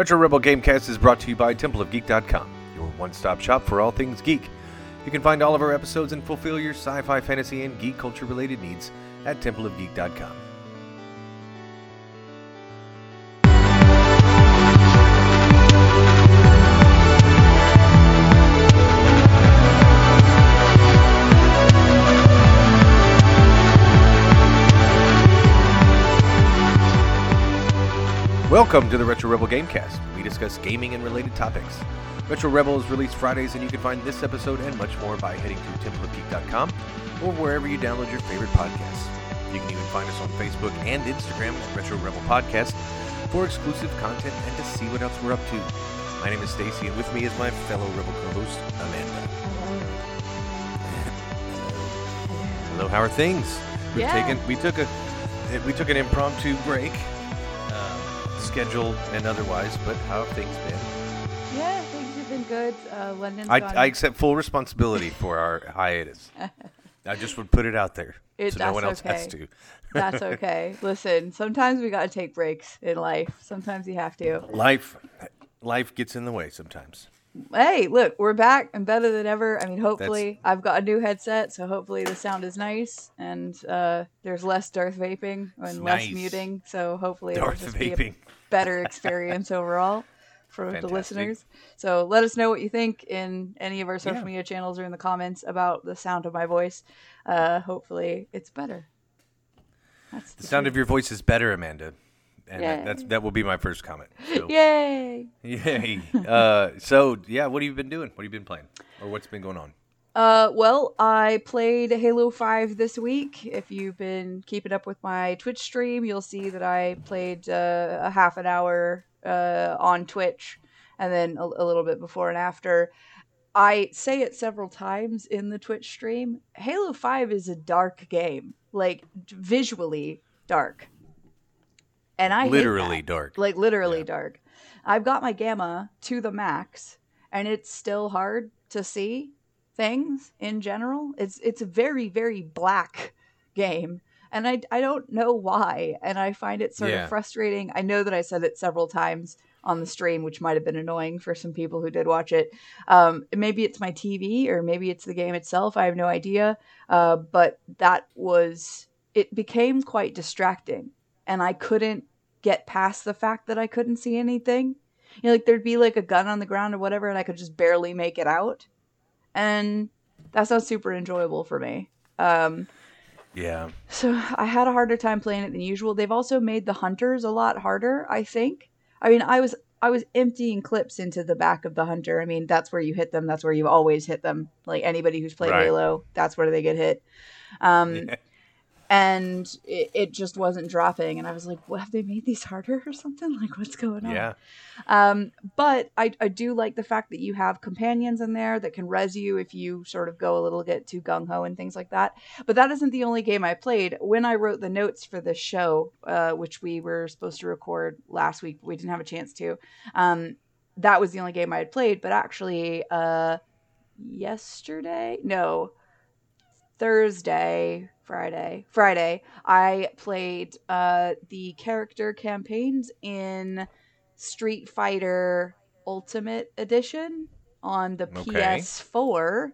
Retro Rebel Gamecast is brought to you by TempleOfGeek.com, your one stop shop for all things geek. You can find all of our episodes and fulfill your sci fi, fantasy, and geek culture related needs at TempleOfGeek.com. Welcome to the Retro Rebel Gamecast. We discuss gaming and related topics. Retro Rebel is released Fridays, and you can find this episode and much more by heading to templeofgeek.com or wherever you download your favorite podcasts. You can even find us on Facebook and Instagram at Retro Rebel Podcast for exclusive content and to see what else we're up to. My name is Stacy, and with me is my fellow Rebel co-host Amanda. Hello, how are things? We've Yeah. taken we took a we took an impromptu break, scheduled and otherwise. But how have things been? Yeah, things have been good. Uh, London's I, gone. I accept full responsibility for our hiatus. I just would put it out there It- so no one else that's has to. That's okay. Listen, sometimes we gotta take breaks in life. Sometimes you have to. Life, life gets in the way sometimes. Hey, look, we're back and better than ever. I mean, hopefully, I've got a new headset, so hopefully the sound is nice and uh, there's less Darth vaping and less muting. So hopefully, Darth it'll just be a vaping. Better experience overall for the listeners. So let us know what you think in any of our social Yeah. media channels or in the comments about the sound of my voice. Uh, hopefully, it's better. That's The sound of your voice is better, Amanda, and that, that's that will be my first comment. So, Yay! yay! Uh, so yeah, what have you been doing? What have you been playing, or what's been going on? Uh, well, I played Halo 5 this week. If you've been keeping up with my Twitch stream, you'll see that I played uh, a half an hour uh, on Twitch and then a, a little bit before and after. I say it several times in the Twitch stream. Halo 5 is a dark game, like visually dark. And I Literally dark. like literally Yeah. dark. I've got my gamma to the max, and it's still hard to see things in general. It's it's a very very black game, and I I don't know why, and I find it sort Yeah. of frustrating. I know that I said it several times on the stream, which might have been annoying for some people who did watch it. Um, maybe it's my TV, or maybe it's the game itself. I have no idea. Uh, but that was it became quite distracting, and I couldn't get past the fact that I couldn't see anything. You know, like there'd be like a gun on the ground or whatever, and I could just barely make it out. And that's not super enjoyable for me. Um, Yeah. so I had a harder time playing it than usual. They've also made the hunters a lot harder, I think. I mean, I was I was emptying clips into the back of the hunter. I mean, that's where you hit them. That's where you've always hit them. Like anybody who's played Right. Halo, that's where they get hit. Um, Yeah. And it, it just wasn't dropping. And I was like, "What have they made these harder or something? Like, what's going on?" Yeah. Um, but I, I do like the fact that you have companions in there that can res you if you sort of go a little bit too gung ho and things like that. But that isn't the only game I played. When I wrote the notes for this show, uh, which we were supposed to record last week, we didn't have a chance to, um, that was the only game I had played. But actually, uh, yesterday, no, Thursday, Friday, Friday, I played uh, the character campaigns in Street Fighter Ultimate Edition on the Okay. PS4.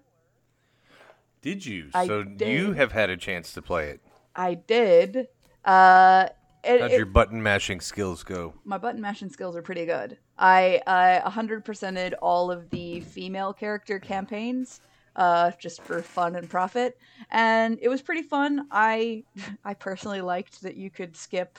Did you? I so you have had a chance to play it. I did. Uh, it, How'd it- your button mashing skills go? my button mashing skills are pretty good. I uh, 100%ed all of the female character campaigns uh, just for fun and profit, and it was pretty fun. I I personally liked that you could skip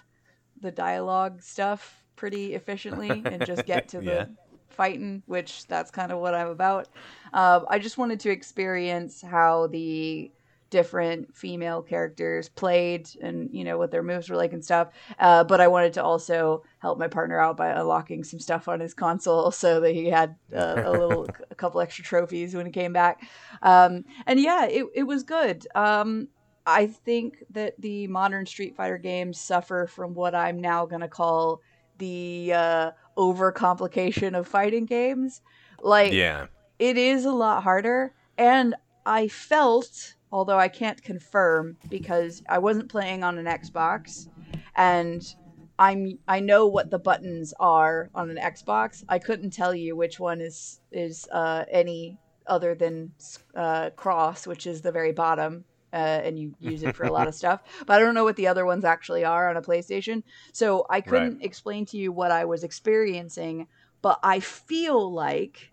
the dialogue stuff pretty efficiently and just get to Yeah. the fighting, which that's kind of what I'm about. Um, I just wanted to experience how the different female characters played and you know what their moves were like and stuff. Uh, but i wanted to also help my partner out by unlocking some stuff on his console so that he had uh, a little a couple extra trophies when he came back. Um, and yeah it, it was good. Um, i think that the modern street fighter games suffer from what i'm now going to call the uh, overcomplication of fighting games. Like Yeah. it is a lot harder and i felt although i can't confirm because i wasn't playing on an xbox and I'm I know what the buttons are on an Xbox. I couldn't tell you which one is is uh, any other than uh, cross, which is the very bottom, uh, and you use it for a lot of stuff. But I don't know what the other ones actually are on a PlayStation. So I couldn't right. explain to you what I was experiencing. But I feel like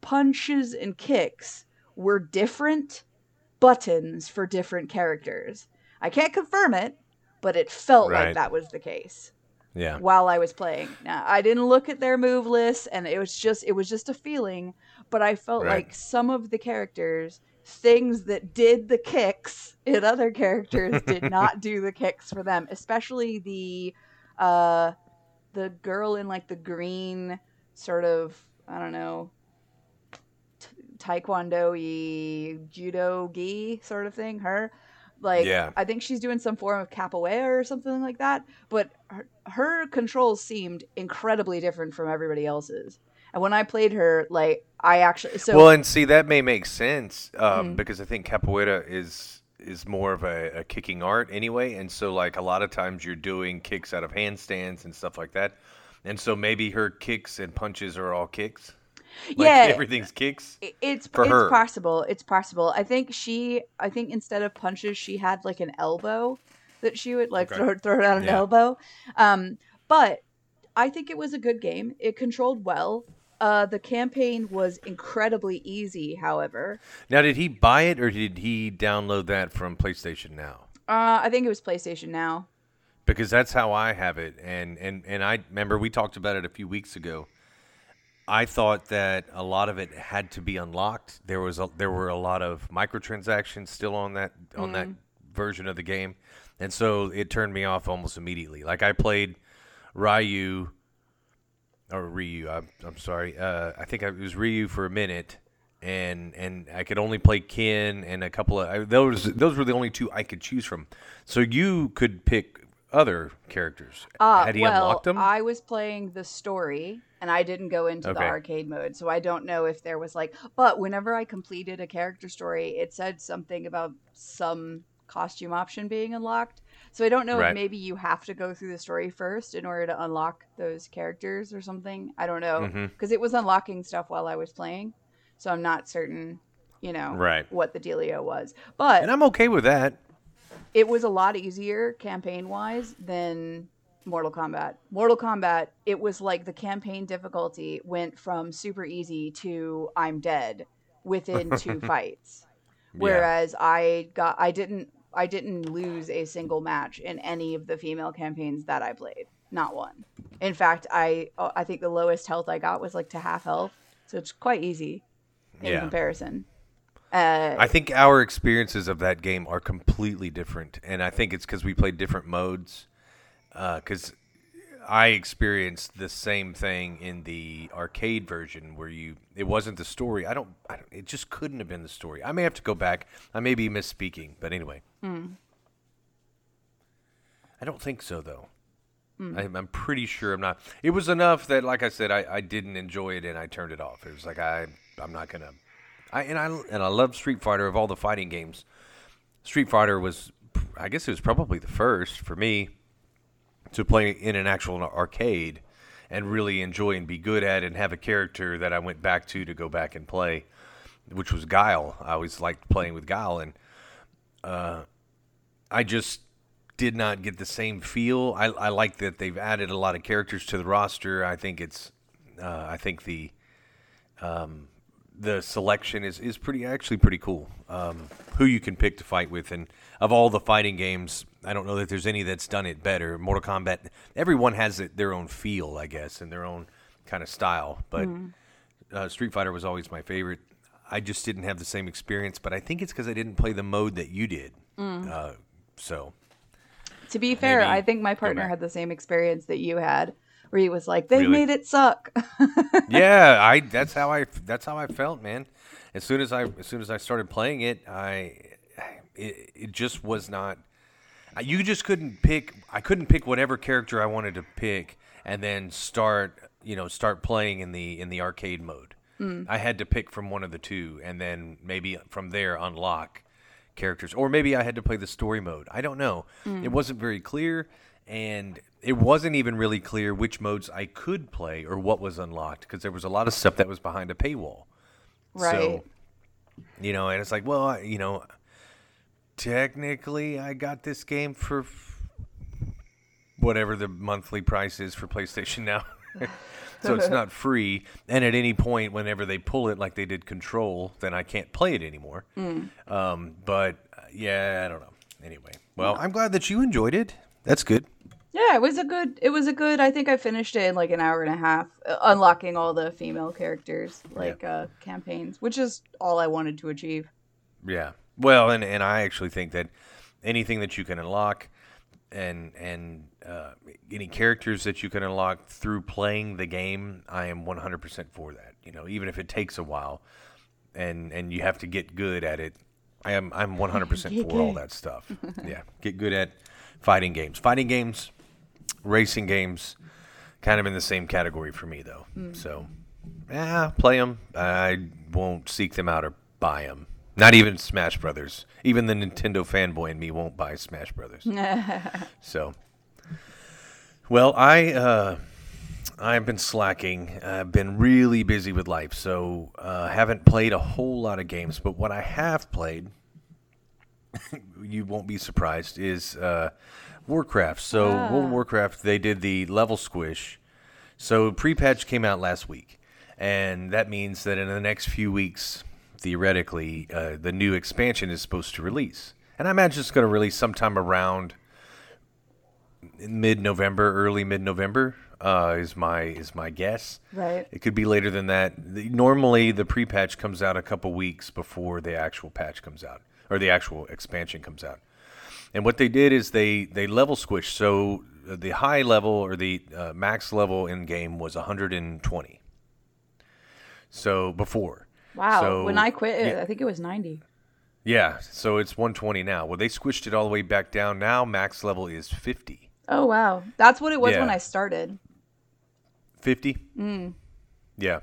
punches and kicks were different buttons for different characters. I can't confirm it, but it felt right. like that was the case. Yeah. While I was playing. Now, I didn't look at their move list and it was just it was just a feeling, but I felt right. like some of the characters things that did the kicks in other characters did not do the kicks for them, especially the uh the girl in like the green sort of I don't know taekwondo y judo gi sort of thing her like yeah. i think she's doing some form of capoeira or something like that but her, her controls seemed incredibly different from everybody else's and when i played her like i actually so well and see that may make sense um, mm-hmm. because i think capoeira is is more of a, a, kicking art anyway and so like a lot of times you're doing kicks out of handstands and stuff like that and so maybe her kicks and punches are all kicks like yeah, everything's kicks. It's for it's her. possible. It's possible. I think she. I think instead of punches, she had like an elbow that she would like okay. throw throw out an yeah. elbow. Um, but I think it was a good game. It controlled well. Uh, the campaign was incredibly easy. However, now did he buy it or did he download that from PlayStation Now? Uh, I think it was PlayStation Now. Because that's how I have it, and and and I remember we talked about it a few weeks ago I thought that a lot of it had to be unlocked. There was a, there were a lot of microtransactions still on that on mm. that version of the game, and so it turned me off almost immediately. Like I played Ryu or Ryu. I'm, I'm sorry. Uh, I think it was Ryu for a minute, and and I could only play Ken and a couple of I, those. Those were the only two I could choose from. So you could pick other characters. Uh, Had he well, unlocked them? I was playing the story and I didn't go into okay. the arcade mode. So I don't know if there was like, but whenever I completed a character story, it said something about some costume option being unlocked. So I don't know right. if maybe you have to go through the story first in order to unlock those characters or something. I don't know because mm-hmm. it was unlocking stuff while I was playing. So I'm not certain, you know, right. what the dealio was. But And I'm okay with that it was a lot easier campaign wise than Mortal Kombat. Mortal Kombat, it was like the campaign difficulty went from super easy to I'm dead within two fights. Whereas yeah. I got I didn't I didn't lose a single match in any of the female campaigns that I played. Not one. In fact, I I think the lowest health I got was like to half health. So it's quite easy in yeah. comparison. Uh, I think our experiences of that game are completely different, and I think it's because we played different modes. Because uh, I experienced the same thing in the arcade version, where you it wasn't the story. I don't, I don't. It just couldn't have been the story. I may have to go back. I may be misspeaking, but anyway. Mm. I don't think so, though. Mm. I, am pretty sure I'm not. It was enough that, like I said, I, I didn't enjoy it and I turned it off. It was like I I'm not gonna I and I and I love Street Fighter of all the fighting games. Street Fighter was, I guess, it was probably the first for me to play in an actual arcade and really enjoy and be good at and have a character that I went back to to go back and play, which was Guile. I always liked playing with Guile, and uh, I just did not get the same feel. I, I like that they've added a lot of characters to the roster. I think it's, uh, I think the um, the selection is, is pretty actually pretty cool. Um, who you can pick to fight with, and of all the fighting games, I don't know that there's any that's done it better. Mortal Kombat, everyone has it, their own feel, I guess, and their own kind of style. But mm. uh, Street Fighter was always my favorite. I just didn't have the same experience, but I think it's because I didn't play the mode that you did. Mm. Uh, so, to be fair, I think my partner had the same experience that you had where he was like, "They really? made it suck." yeah, I that's how I that's how I felt, man. As soon as I as soon as I started playing it, I it, it just was not. You just couldn't pick. I couldn't pick whatever character I wanted to pick, and then start you know start playing in the in the arcade mode. Mm. I had to pick from one of the two, and then maybe from there unlock characters, or maybe I had to play the story mode. I don't know. Mm. It wasn't very clear, and it wasn't even really clear which modes I could play or what was unlocked because there was a lot of stuff that was behind a paywall. Right. So, you know, and it's like, well, I- you know, technically I got this game for f- whatever the monthly price is for PlayStation now. so it's not free. And at any point, whenever they pull it, like they did Control, then I can't play it anymore. Um, but uh, yeah, I don't know. Anyway, well, I'm glad that you enjoyed it. That's good. Yeah, it was a good. It was a good. I think I finished it in like an hour and a half, uh, unlocking all the female characters, like uh, campaigns, which is all I wanted to achieve. Yeah. Well, and, and I actually think that anything that you can unlock and and uh, any characters that you can unlock through playing the game, I am 100% for that. You know, even if it takes a while and and you have to get good at it, I am I'm 100% for all that stuff. yeah. Get good at fighting games. Fighting games, racing games, kind of in the same category for me though. So, yeah, play them. I won't seek them out or buy them. Not even Smash Brothers. Even the Nintendo fanboy in me won't buy Smash Brothers. so, well, I uh, I've been slacking. I've been really busy with life, so uh, haven't played a whole lot of games. But what I have played, you won't be surprised, is uh, Warcraft. So World of Warcraft, they did the level squish. So pre-patch came out last week, and that means that in the next few weeks, theoretically, uh, the new expansion is supposed to release. And I imagine it's going to release sometime around mid-November, early mid-November uh, is my is my guess. Right. It could be later than that. The, normally, the pre-patch comes out a couple weeks before the actual patch comes out, or the actual expansion comes out. And what they did is they they level squished. So uh, the high level or the uh, max level in game was 120. So before. Wow. So- when I quit, yeah. I think it was ninety. Yeah, so it's 120 now. Well, they squished it all the way back down. Now max level is 50. Oh wow, that's what it was when I started. 50? Mm. Yeah.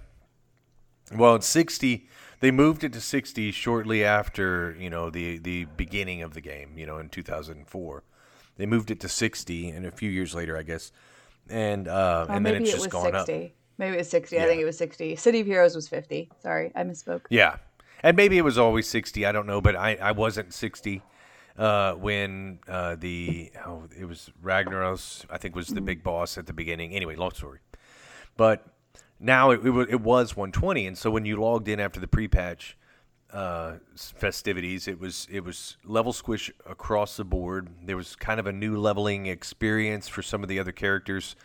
Well, it's 60. They moved it to 60 shortly after, you know, the the beginning of the game, you know, in 2004. They moved it to 60 and a few years later, I guess. And uh Oh, and then it's it just was gone up. sixty. Maybe it was sixty. I think it was sixty. City of Heroes was fifty. Sorry, I misspoke. Yeah. And maybe it was always 60, I don't know, but I I wasn't 60 uh, when uh, the oh, it was Ragnaros, I think was the big boss at the beginning. Anyway, long story. But now it, it, it was 120, and so when you logged in after the pre-patch uh, festivities, it was it was level squish across the board. There was kind of a new leveling experience for some of the other characters,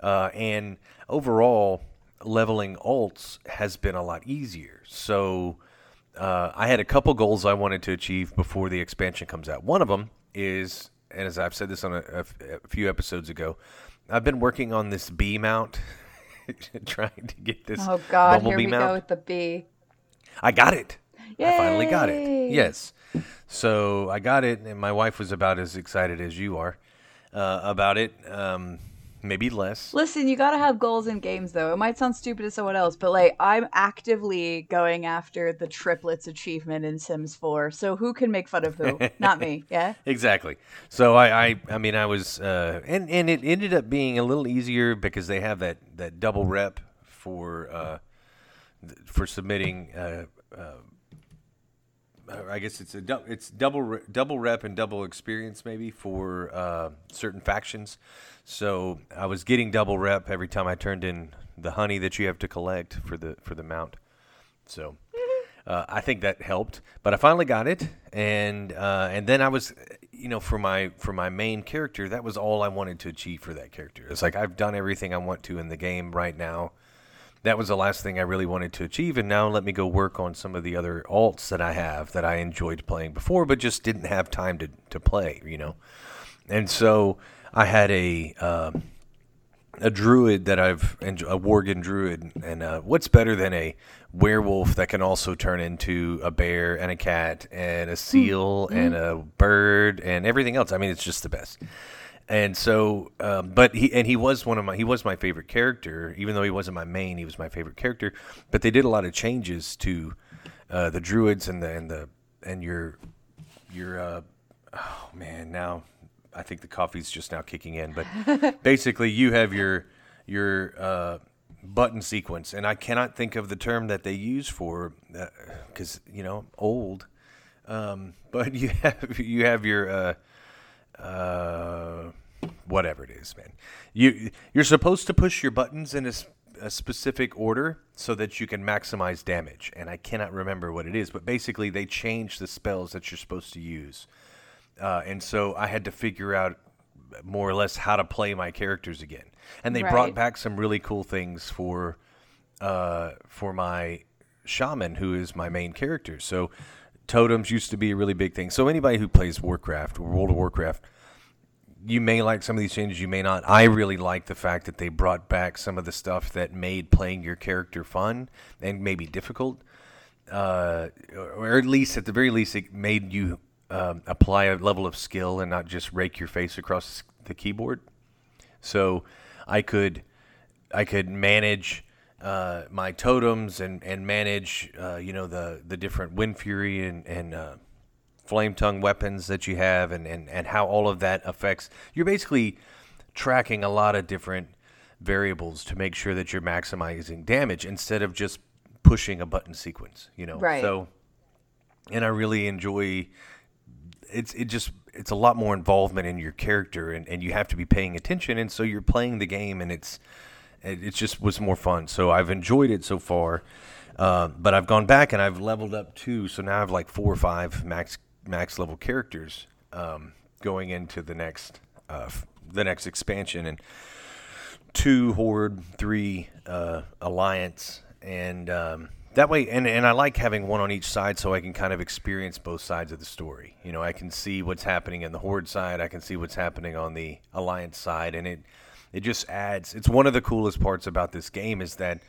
uh, and overall, leveling alts has been a lot easier. So. Uh, I had a couple goals I wanted to achieve before the expansion comes out. One of them is, and as I've said this on a, few episodes ago, I've been working on this bee mount, trying to get this Oh God, here we mount. go with the bee. I got it. I finally got it. Yes. So I got it, and my wife was about as excited as you are uh, about it. Um, maybe less. Listen, you gotta have goals in games, though. It might sound stupid to someone else, but like I'm actively going after the triplets achievement in Sims 4. So who can make fun of who? Not me. Yeah. Exactly. So I, I, I mean, I was, uh, and and it ended up being a little easier because they have that that double rep for uh, th- for submitting. Uh, uh, I guess it's a it's double double rep and double experience maybe for uh, certain factions. So I was getting double rep every time I turned in the honey that you have to collect for the for the mount. So uh, I think that helped. But I finally got it, and uh, and then I was, you know, for my for my main character, that was all I wanted to achieve for that character. It's like I've done everything I want to in the game right now. That was the last thing I really wanted to achieve, and now let me go work on some of the other alts that I have that I enjoyed playing before, but just didn't have time to to play. You know, and so I had a. Um, a druid that I've a Worgen druid, and uh, what's better than a werewolf that can also turn into a bear and a cat and a seal and a bird and everything else? I mean, it's just the best. And so, um, but he and he was one of my he was my favorite character, even though he wasn't my main. He was my favorite character. But they did a lot of changes to uh, the druids and the and the and your your uh, oh man now I think the coffee's just now kicking in, but basically, you have your your uh, button sequence, and I cannot think of the term that they use for because uh, you know old. Um, but you have you have your uh, whatever it is, man. You you're supposed to push your buttons in a, a specific order so that you can maximize damage, and I cannot remember what it is. But basically, they change the spells that you're supposed to use, uh, and so I had to figure out more or less how to play my characters again. And they right. brought back some really cool things for uh, for my shaman, who is my main character. So totems used to be a really big thing. So anybody who plays Warcraft or World of Warcraft, you may like some of these changes, you may not. I really like the fact that they brought back some of the stuff that made playing your character fun and maybe difficult. Uh, or at least, at the very least, it made you um, apply a level of skill and not just rake your face across the keyboard. So I could I could manage uh, my totems and and manage uh, you know the the different wind fury and and uh, flame tongue weapons that you have and, and and how all of that affects. You're basically tracking a lot of different variables to make sure that you're maximizing damage instead of just pushing a button sequence. You know, right? So, and I really enjoy it's it just it's a lot more involvement in your character and, and you have to be paying attention and so you're playing the game and it's it, it just was more fun. So i've enjoyed it so far uh, but i've gone back and i've leveled up too. So now i have like four or five max max level characters um, going into the next uh, the next expansion and two horde three uh, alliance. And um, that way and, and i like having one on each side so i can kind of experience both sides of the story. You know i can see what's happening in the horde side. I can see what's happening on the alliance side. And it it just adds it's one of the coolest parts about this game is that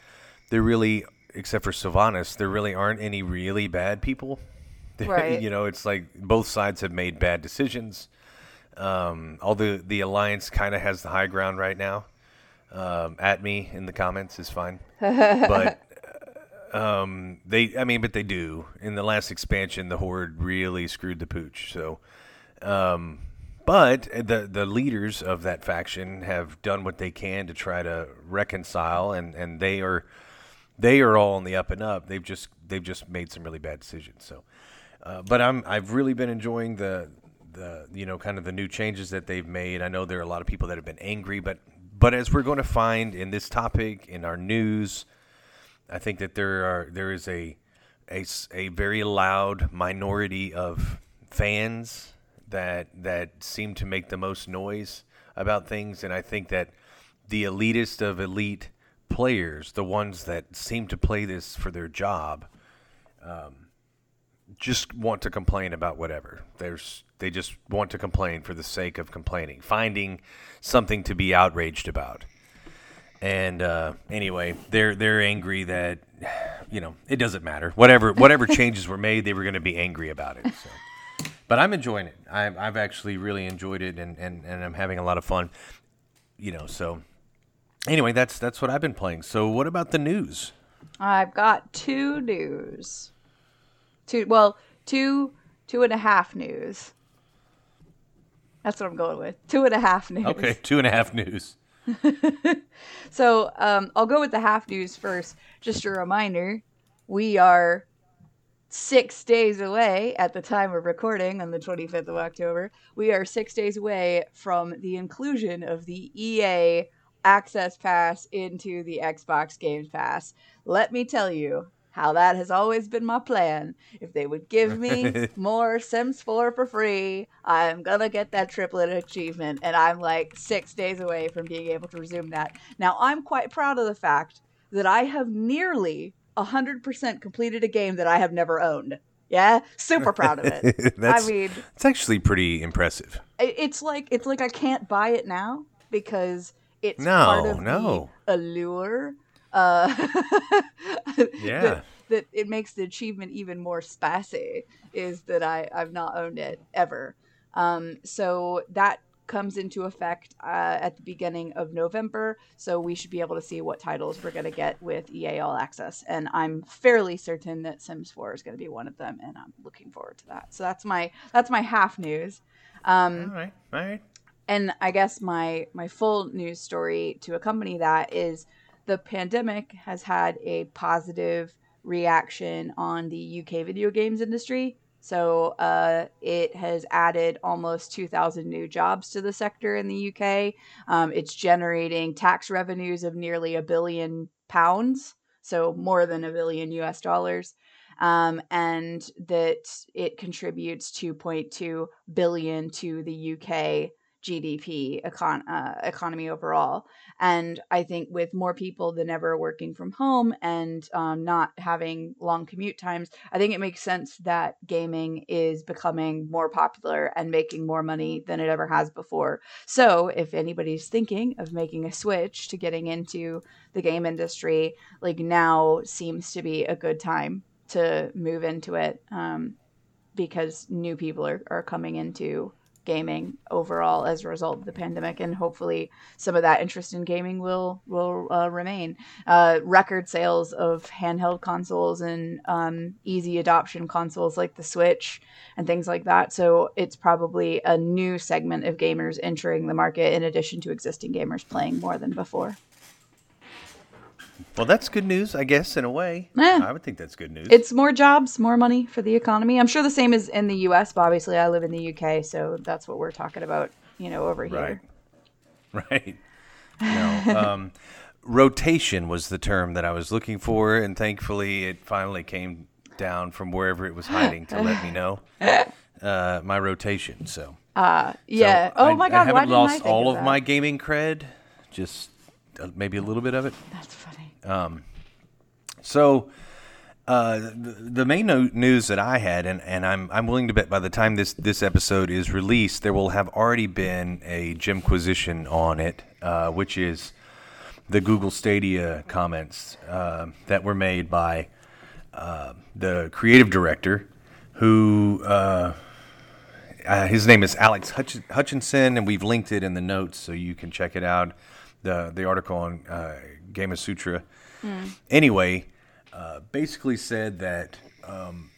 there really except for sylvanas there really aren't any really bad people right. you know it's like both sides have made bad decisions um, although the alliance kind of has the high ground right now um, at me in the comments is fine but um, they, I mean, but they do. In the last expansion, the horde really screwed the pooch. So, um, but the the leaders of that faction have done what they can to try to reconcile, and, and they are they are all on the up and up. They've just they've just made some really bad decisions. So, uh, but I'm I've really been enjoying the the you know kind of the new changes that they've made. I know there are a lot of people that have been angry, but but as we're going to find in this topic in our news I think that there are there is a a, a very loud minority of fans that that seem to make the most noise about things, and I think that the elitist of elite players, the ones that seem to play this for their job, um, just want to complain about whatever. There's they just want to complain for the sake of complaining, finding something to be outraged about. And uh, anyway, they're they're angry that you know it doesn't matter. Whatever whatever changes were made, they were going to be angry about it. So. But I'm enjoying it. I've, I've actually really enjoyed it, and, and, and I'm having a lot of fun. You know, so anyway, that's that's what I've been playing. So what about the news? I've got two news. Two well, two two and a half news. That's what I'm going with. Two and a half news. Okay, two and a half news. so um, I'll go with the half news first. Just a reminder we are six days away at the time of recording on the 25th of October. We are six days away from the inclusion of the EA Access Pass into the Xbox Game Pass. Let me tell you, how that has always been my plan. If they would give me more Sims 4 for free, I'm gonna get that triplet achievement, and I'm like six days away from being able to resume that. Now, I'm quite proud of the fact that I have nearly 100% completed a game that I have never owned. Yeah, super proud of it. I mean, it's actually pretty impressive. It's like it's like I can't buy it now because it's no, part of no. the allure uh, yeah. That, that, it makes the achievement even more spassy is that I, I've not owned it ever. Um, so that comes into effect uh, at the beginning of November. So we should be able to see what titles we're going to get with EA All Access. And I'm fairly certain that Sims 4 is going to be one of them, and I'm looking forward to that. So that's my that's my half news. Um, all right, all right. and I guess my my full news story to accompany that is the pandemic has had a positive reaction on the UK video games industry. So uh, it has added almost 2,000 new jobs to the sector in the UK. Um, it's generating tax revenues of nearly a billion pounds, so more than a billion US dollars. Um, and that it contributes 2.2 billion to the UK GDP econ- uh, economy overall. And I think with more people than ever working from home and um, not having long commute times, I think it makes sense that gaming is becoming more popular and making more money than it ever has before. So if anybody's thinking of making a switch to getting into the game industry, like now seems to be a good time to move into it um, because new people are, are coming into gaming overall as a result of the pandemic, and hopefully some of that interest in gaming will will uh, remain. Uh, record sales of handheld consoles and um, easy adoption consoles like the Switch and things like that. So it's probably a new segment of gamers entering the market in addition to existing gamers playing more than before. Well, that's good news, I guess, in a way. Yeah. I would think that's good news. It's more jobs, more money for the economy. I'm sure the same is in the U.S., but obviously I live in the UK, so that's what we're talking about, you know, over here. Right. Right. No. Um, rotation was the term that I was looking for, and thankfully it finally came down from wherever it was hiding to let me know uh, my rotation. So. Uh, yeah. So oh I- my God! I haven't Why lost all of, that? my gaming cred, just uh, maybe a little bit of it. That's funny. So, uh, the, the main no- news that I had, and, and I'm I'm willing to bet by the time this this episode is released, there will have already been a Jimquisition on it, uh, which is the Google Stadia comments uh, that were made by uh, the creative director, who. Uh, uh, his name is Alex Hutch- Hutchinson, and we've linked it in the notes so you can check it out. The the article on uh, Gamasutra. Anyway, uh, basically said that um,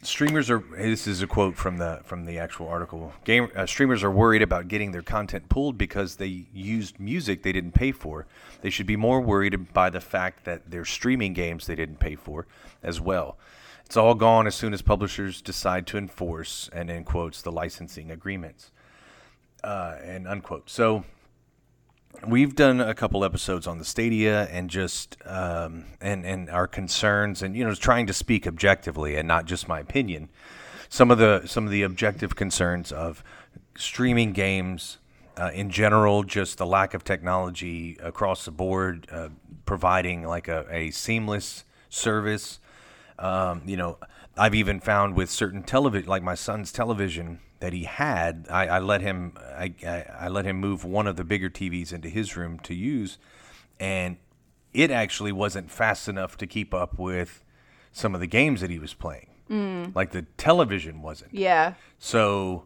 streamers are. This is a quote from the from the actual article. Game uh, streamers are worried about getting their content pulled because they used music they didn't pay for. They should be more worried by the fact that they're streaming games they didn't pay for as well. It's all gone as soon as publishers decide to enforce, and in quotes, the licensing agreements, uh, and unquote. So we've done a couple episodes on the Stadia and just um, and and our concerns, and you know, trying to speak objectively and not just my opinion. Some of the some of the objective concerns of streaming games uh, in general, just the lack of technology across the board, uh, providing like a, a seamless service. Um, you know, I've even found with certain television, like my son's television that he had, I, I let him, I, I, I let him move one of the bigger TVs into his room to use, and it actually wasn't fast enough to keep up with some of the games that he was playing. Like the television wasn't. Yeah. So,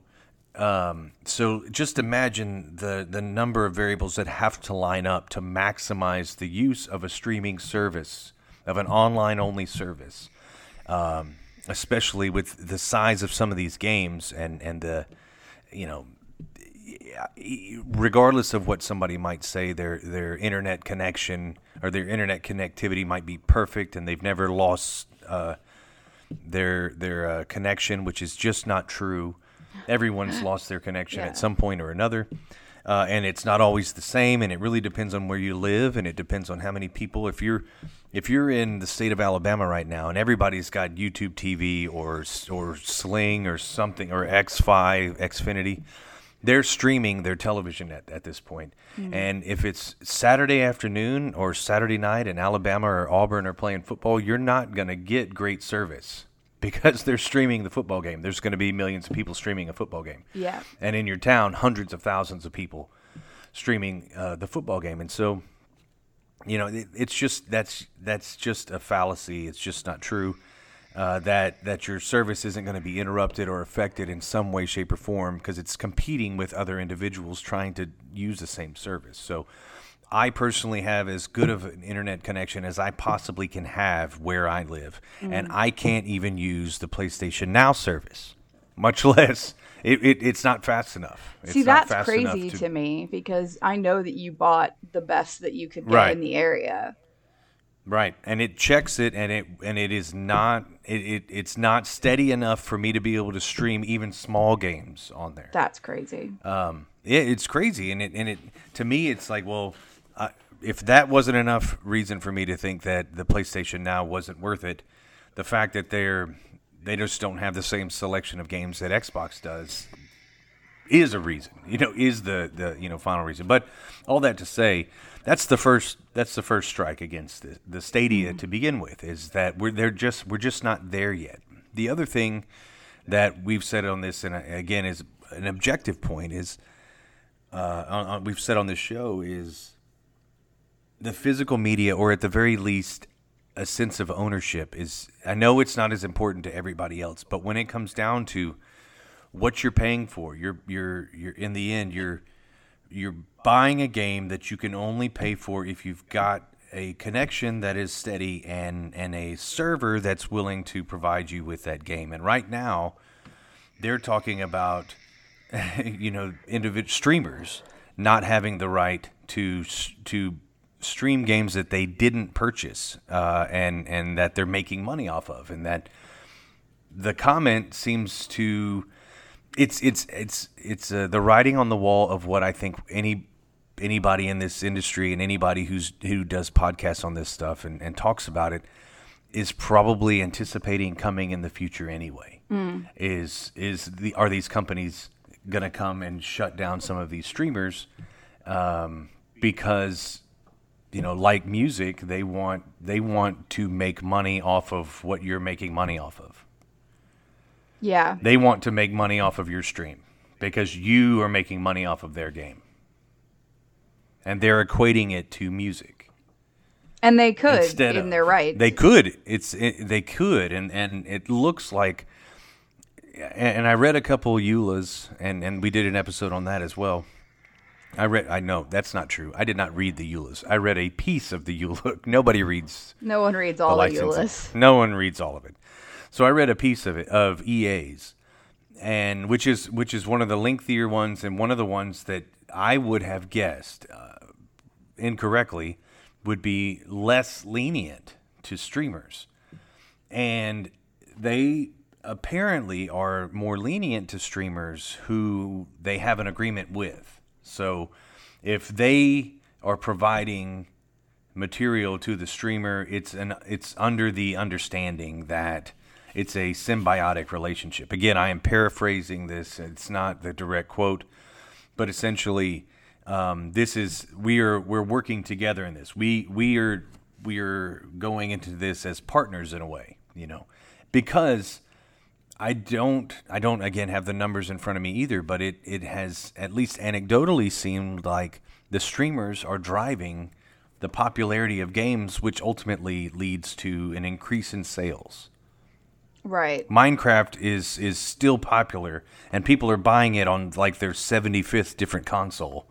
um, so just imagine the the number of variables that have to line up to maximize the use of a streaming service, of an online only service, um, especially with the size of some of these games and and the, you know. Regardless of what somebody might say, their their internet connection or their internet connectivity might be perfect, and they've never lost uh, their their uh, connection, which is just not true. Everyone's lost their connection Yeah. at some point or another, uh, and it's not always the same. And it really depends on where you live, and it depends on how many people. If you're if you're in the state of Alabama right now, and everybody's got YouTube TV or or Sling or something or X5, Xfinity, they're streaming their television at, at this point. And if it's Saturday afternoon or Saturday night and Alabama or Auburn are playing football, you're not going to get great service because they're streaming the football game. There's going to be millions of people streaming a football game. Yeah. And in your town, hundreds of thousands of people streaming uh, the football game. And so, you know, it, it's just that's that's just a fallacy. It's just not true. Uh, that that your service isn't going to be interrupted or affected in some way, shape, or form because it's competing with other individuals trying to use the same service. So, I personally have as good of an internet connection as I possibly can have where I live, and I can't even use the PlayStation Now service, much less it, it it's not fast enough. It's See, not that's crazy enough to... me because I know that you bought the best that you could get Right. in the area. Right, and it checks it, and it and it is not it, it it's not steady enough for me to be able to stream even small games on there. That's crazy. Um, yeah, it's crazy, and it and it to me, it's like, well, uh, if that wasn't enough reason for me to think that the PlayStation Now wasn't worth it, the fact that they're they just don't have the same selection of games that Xbox does is a reason. You know, is the the you know final reason. But all that to say, that's the first that's the first strike against the, the Stadia to begin with. Is that we're they're just we're just not there yet. The other thing that we've said on this, and again is an objective point, is uh, on, on, we've said on this show is the physical media, or at the very least, a sense of ownership is. I know it's not as important to everybody else, but when it comes down to what you're paying for, you're you're you're in the end you're you're buying a game that you can only pay for if you've got a connection that is steady and and a server that's willing to provide you with that game. And right now, they're talking about you know individual streamers not having the right to to stream games that they didn't purchase uh, and and that they're making money off of, and that the comment seems to it's it's it's it's uh, the writing on the wall of what I think any anybody in this industry and anybody who's who does podcasts on this stuff and, and talks about it is probably anticipating coming in the future anyway. Is is the are these companies gonna come and shut down some of these streamers um, because you know like music they want they want to make money off of what you're making money off of. Yeah. They want to make money off of your stream because you are making money off of their game. And they're equating it to music. And they could Instead in of- their rights. They could. It's it, they could and and it looks like and I read a couple of EULAs and and we did an episode on that as well. I read I know that's not true. I did not read the EULAs. I read a piece of the EULA. Nobody reads no one reads all of licensing. EULAs. No one reads all of it. So I read a piece of it of EA's, and which is which is one of the lengthier ones and one of the ones that I would have guessed uh, incorrectly would be less lenient to streamers, and they apparently are more lenient to streamers who they have an agreement with. So if they are providing material to the streamer, it's an it's under the understanding that it's a symbiotic relationship. Again, I am paraphrasing this. It's not the direct quote, but essentially, um, this is we are we're working together in this. We we are we are going into this as partners in a way, you know, because I don't I don't again have the numbers in front of me either, but it it has at least anecdotally seemed like the streamers are driving the popularity of games, which ultimately leads to an increase in sales. Right. Minecraft is is still popular, and people are buying it on like their seventy fifth different console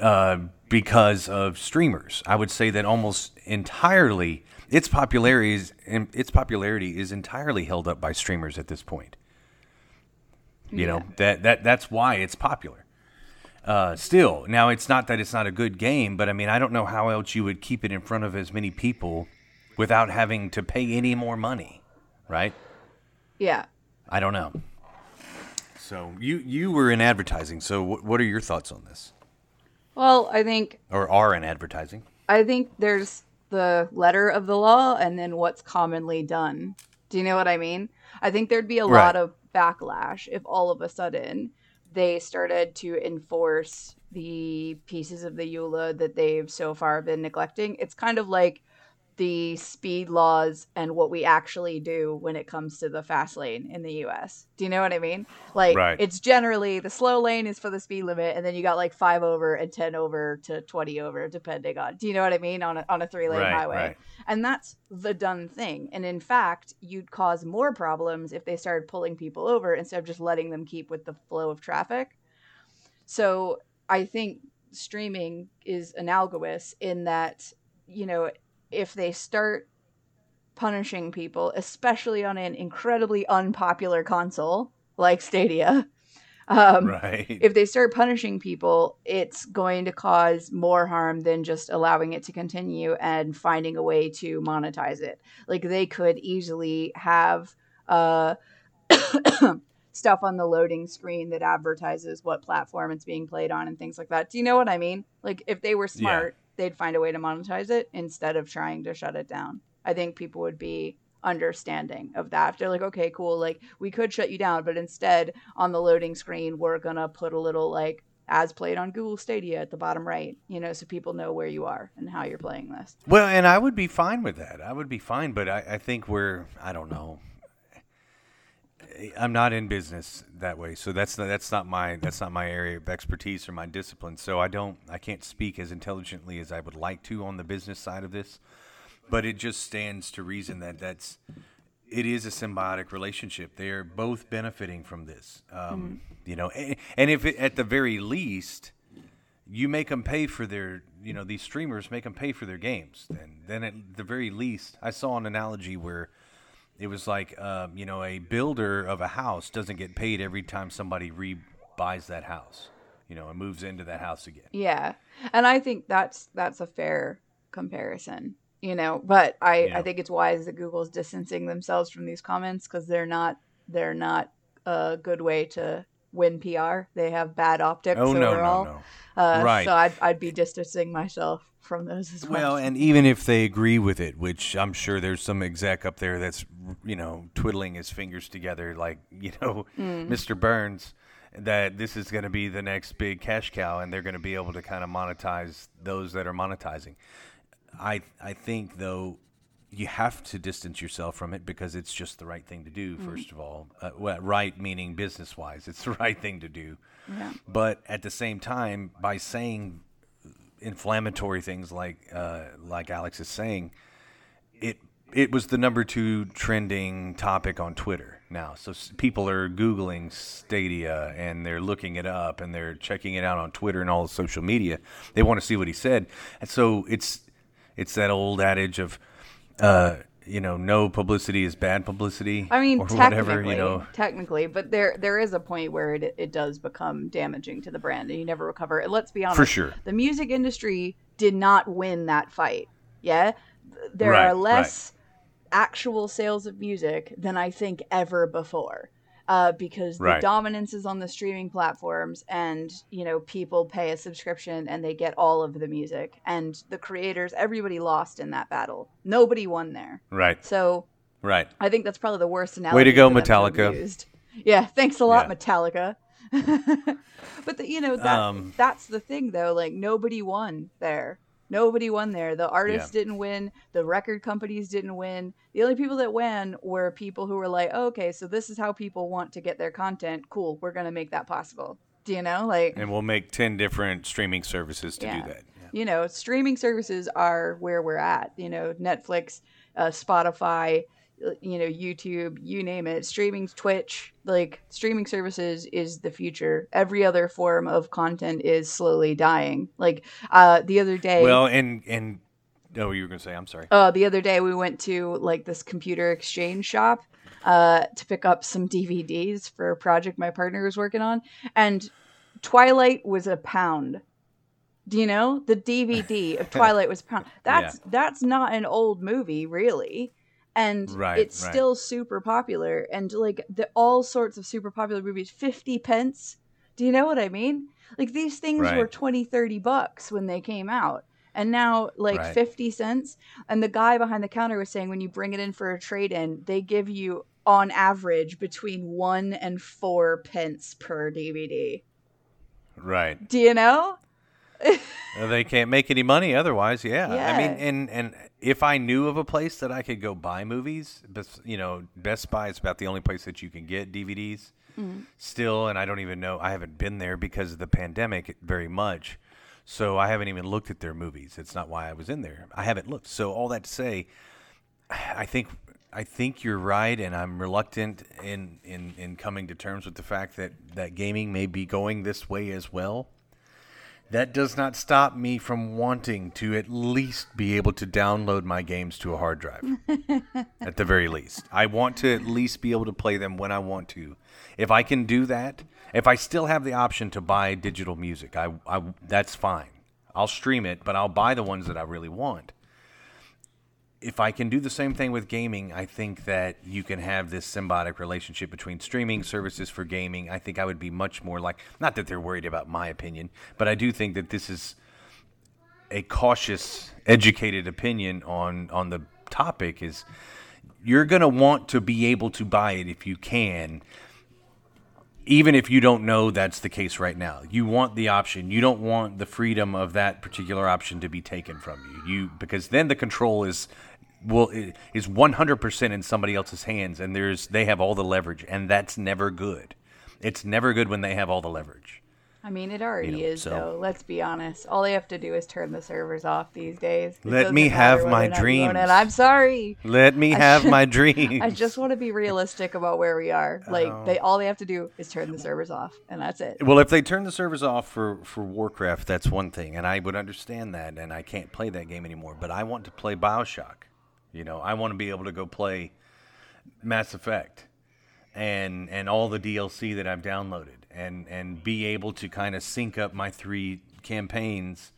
uh, because of streamers. I would say that almost entirely its popularity is its popularity is entirely held up by streamers at this point. You know that that that's why it's popular. Uh, still, now it's not that it's not a good game, but I mean I don't know how else you would keep it in front of as many people without having to pay any more money, right? Yeah. I don't know. So you you were in advertising. So what what are your thoughts on this? Well, I think Or are in advertising? I think there's the letter of the law and then what's commonly done. Do you know what I mean? I think there'd be a Right. lot of backlash if all of a sudden they started to enforce the pieces of the EULA that they've so far been neglecting. It's kind of like the speed laws and what we actually do when it comes to the fast lane in the US. Do you know what I mean? Like Right. it's generally the slow lane is for the speed limit and then you got like 5 over and 10 over to 20 over depending on. Do you know what I mean on a on a 3 lane Right, highway? right. And that's the done thing. And in fact, you'd cause more problems if they started pulling people over instead of just letting them keep with the flow of traffic. So I think streaming is analogous in that, you know, if they start punishing people, especially on an incredibly unpopular console like Stadia, Um, right. if they start punishing people, it's going to cause more harm than just allowing it to continue and finding a way to monetize it. Like they could easily have uh, stuff on the loading screen that advertises what platform it's being played on and things like that. Do you know what I mean? Like if they were smart, they'd find a way to monetize it instead of trying to shut it down. I think people would be understanding of that. They're like, okay, cool. Like we could shut you down, but instead on the loading screen, we're gonna put a little like as played on Google Stadia at the bottom right, you know, so people know where you are and how you're playing this. Well, and I would be fine with that. I would be fine, but I, I think we're I don't know. I'm not in business that way, so that's not, that's not my that's not my area of expertise or my discipline. So I don't I can't speak as intelligently as I would like to on the business side of this. But it just stands to reason that that's it is a symbiotic relationship. They are both benefiting from this, um, you know. And, and if it, at the very least you make them pay for their you know these streamers make them pay for their games and then at the very least i saw an analogy where it was like um, you know a builder of a house doesn't get paid every time somebody re-buys that house you know and moves into that house again Yeah. And I think that's that's a fair comparison, you know, but I Yeah. I think it's wise that Google's distancing themselves from these comments cuz they're not they're not a good way to win PR. They have bad optics oh no overall. no no Uh, Right. So I'd, I'd be distancing myself from those as well. well and even if they agree with it which i'm sure there's some exec up there that's you know twiddling his fingers together like you know mr burns that this is going to be the next big cash cow and they're going to be able to kind of monetize those that are monetizing I I think though you have to distance yourself from it because it's just the right thing to do. First of all, uh, well, right meaning business wise, it's the right thing to do. Yeah. But at the same time, by saying inflammatory things like uh, like Alex is saying, it it was the number two trending topic on Twitter now. So s- people are googling Stadia and they're looking it up and they're checking it out on Twitter and all the social media. They want to see what he said, and so it's it's that old adage of. Uh, you know, no publicity is bad publicity. I mean, or technically, whatever. You know, technically, but there there is a point where it it does become damaging to the brand, and you never recover. And let's be honest, For sure. the music industry did not win that fight. Yeah, there Right, are less actual sales of music than I think ever before. Uh, because the Right. dominance is on the streaming platforms, and you know people pay a subscription and they get all of the music, and the creators, everybody lost in that battle. Nobody won there. right, So right. I think that's probably the worst analogy. Way to go, for them to have Metallica. used. Yeah, thanks a lot, Yeah. Metallica. but the, you know that Um, that's the thing though. Like nobody won there. Nobody won there. The artists didn't win. The record companies didn't win. The only people that won were people who were like, oh, "Okay, so this is how people want to get their content. Cool, we're gonna make that possible." Do you know? Like, And we'll make ten different streaming services to Yeah. do that. Yeah. you know, streaming services are where we're at. You know, Netflix, uh, Spotify, you know, YouTube, you name it. Streaming, Twitch, like streaming services is the future. Every other form of content is slowly dying. Like uh, the other day, Well, and and no, you were gonna say. I'm sorry. uh, the other day we went to like this computer exchange shop uh, to pick up some DVDs for a project my partner was working on, and Twilight was a pound. Do you know the DVD of Twilight was a pound? That's that's not an old movie, really, and Right, it's right. still super popular. And like the all sorts of super popular movies, fifty pence. Do you know what I mean? Like these things were Right. 20, 30 bucks when they came out. And now like Right. 50 cents. And the guy behind the counter was saying when you bring it in for a trade in, they give you on average between one and four pence per DVD. Right. Do you know? They can't make any money otherwise. Yeah. I mean, and and if I knew of a place that I could go buy movies, but you know, Best Buy is about the only place that you can get DVDs. Mm-hmm. Still, and I don't even know. I haven't been there because of the pandemic very much. So I haven't even looked at their movies. It's not why I was in there. I haven't looked. So all that to say, I think I think you're right, and I'm reluctant in, in, in coming to terms with the fact that, that gaming may be going this way as well. That does not stop me from wanting to at least be able to download my games to a hard drive. at the very least, I want to at least be able to play them when I want to. If I can do that, if I still have the option to buy digital music, I, I that's fine. I'll stream it, but I'll buy the ones that I really want if I can do the same thing with gaming, I think that you can have this symbiotic relationship between streaming services for gaming. I think I would be much more like, not that they're worried about my opinion, but I do think that this is a cautious, educated opinion on on the topic. Is you're going to want to be able to buy it if you can, even if you don't know that's the case right now. You want the option. You don't want the freedom of that particular option to be taken from you. You because then the control is will is 100% in somebody else's hands and there's they have all the leverage and that's never good. It's never good when they have all the leverage. I mean, it already you know, is so. though. Let's be honest. All they have to do is turn the servers off these days. It Let me have my dreams. I'm sorry. Let me have my dreams. I just want to be realistic about where we are. Like oh. they all they have to do is turn the servers off and that's it. Well, if they turn the servers off for for Warcraft, that's one thing and I would understand that and I can't play that game anymore, but I want to play BioShock. You know, I want to be able to go play Mass Effect and and all the DLC that I've downloaded and and be able to kind of sync up my three campaigns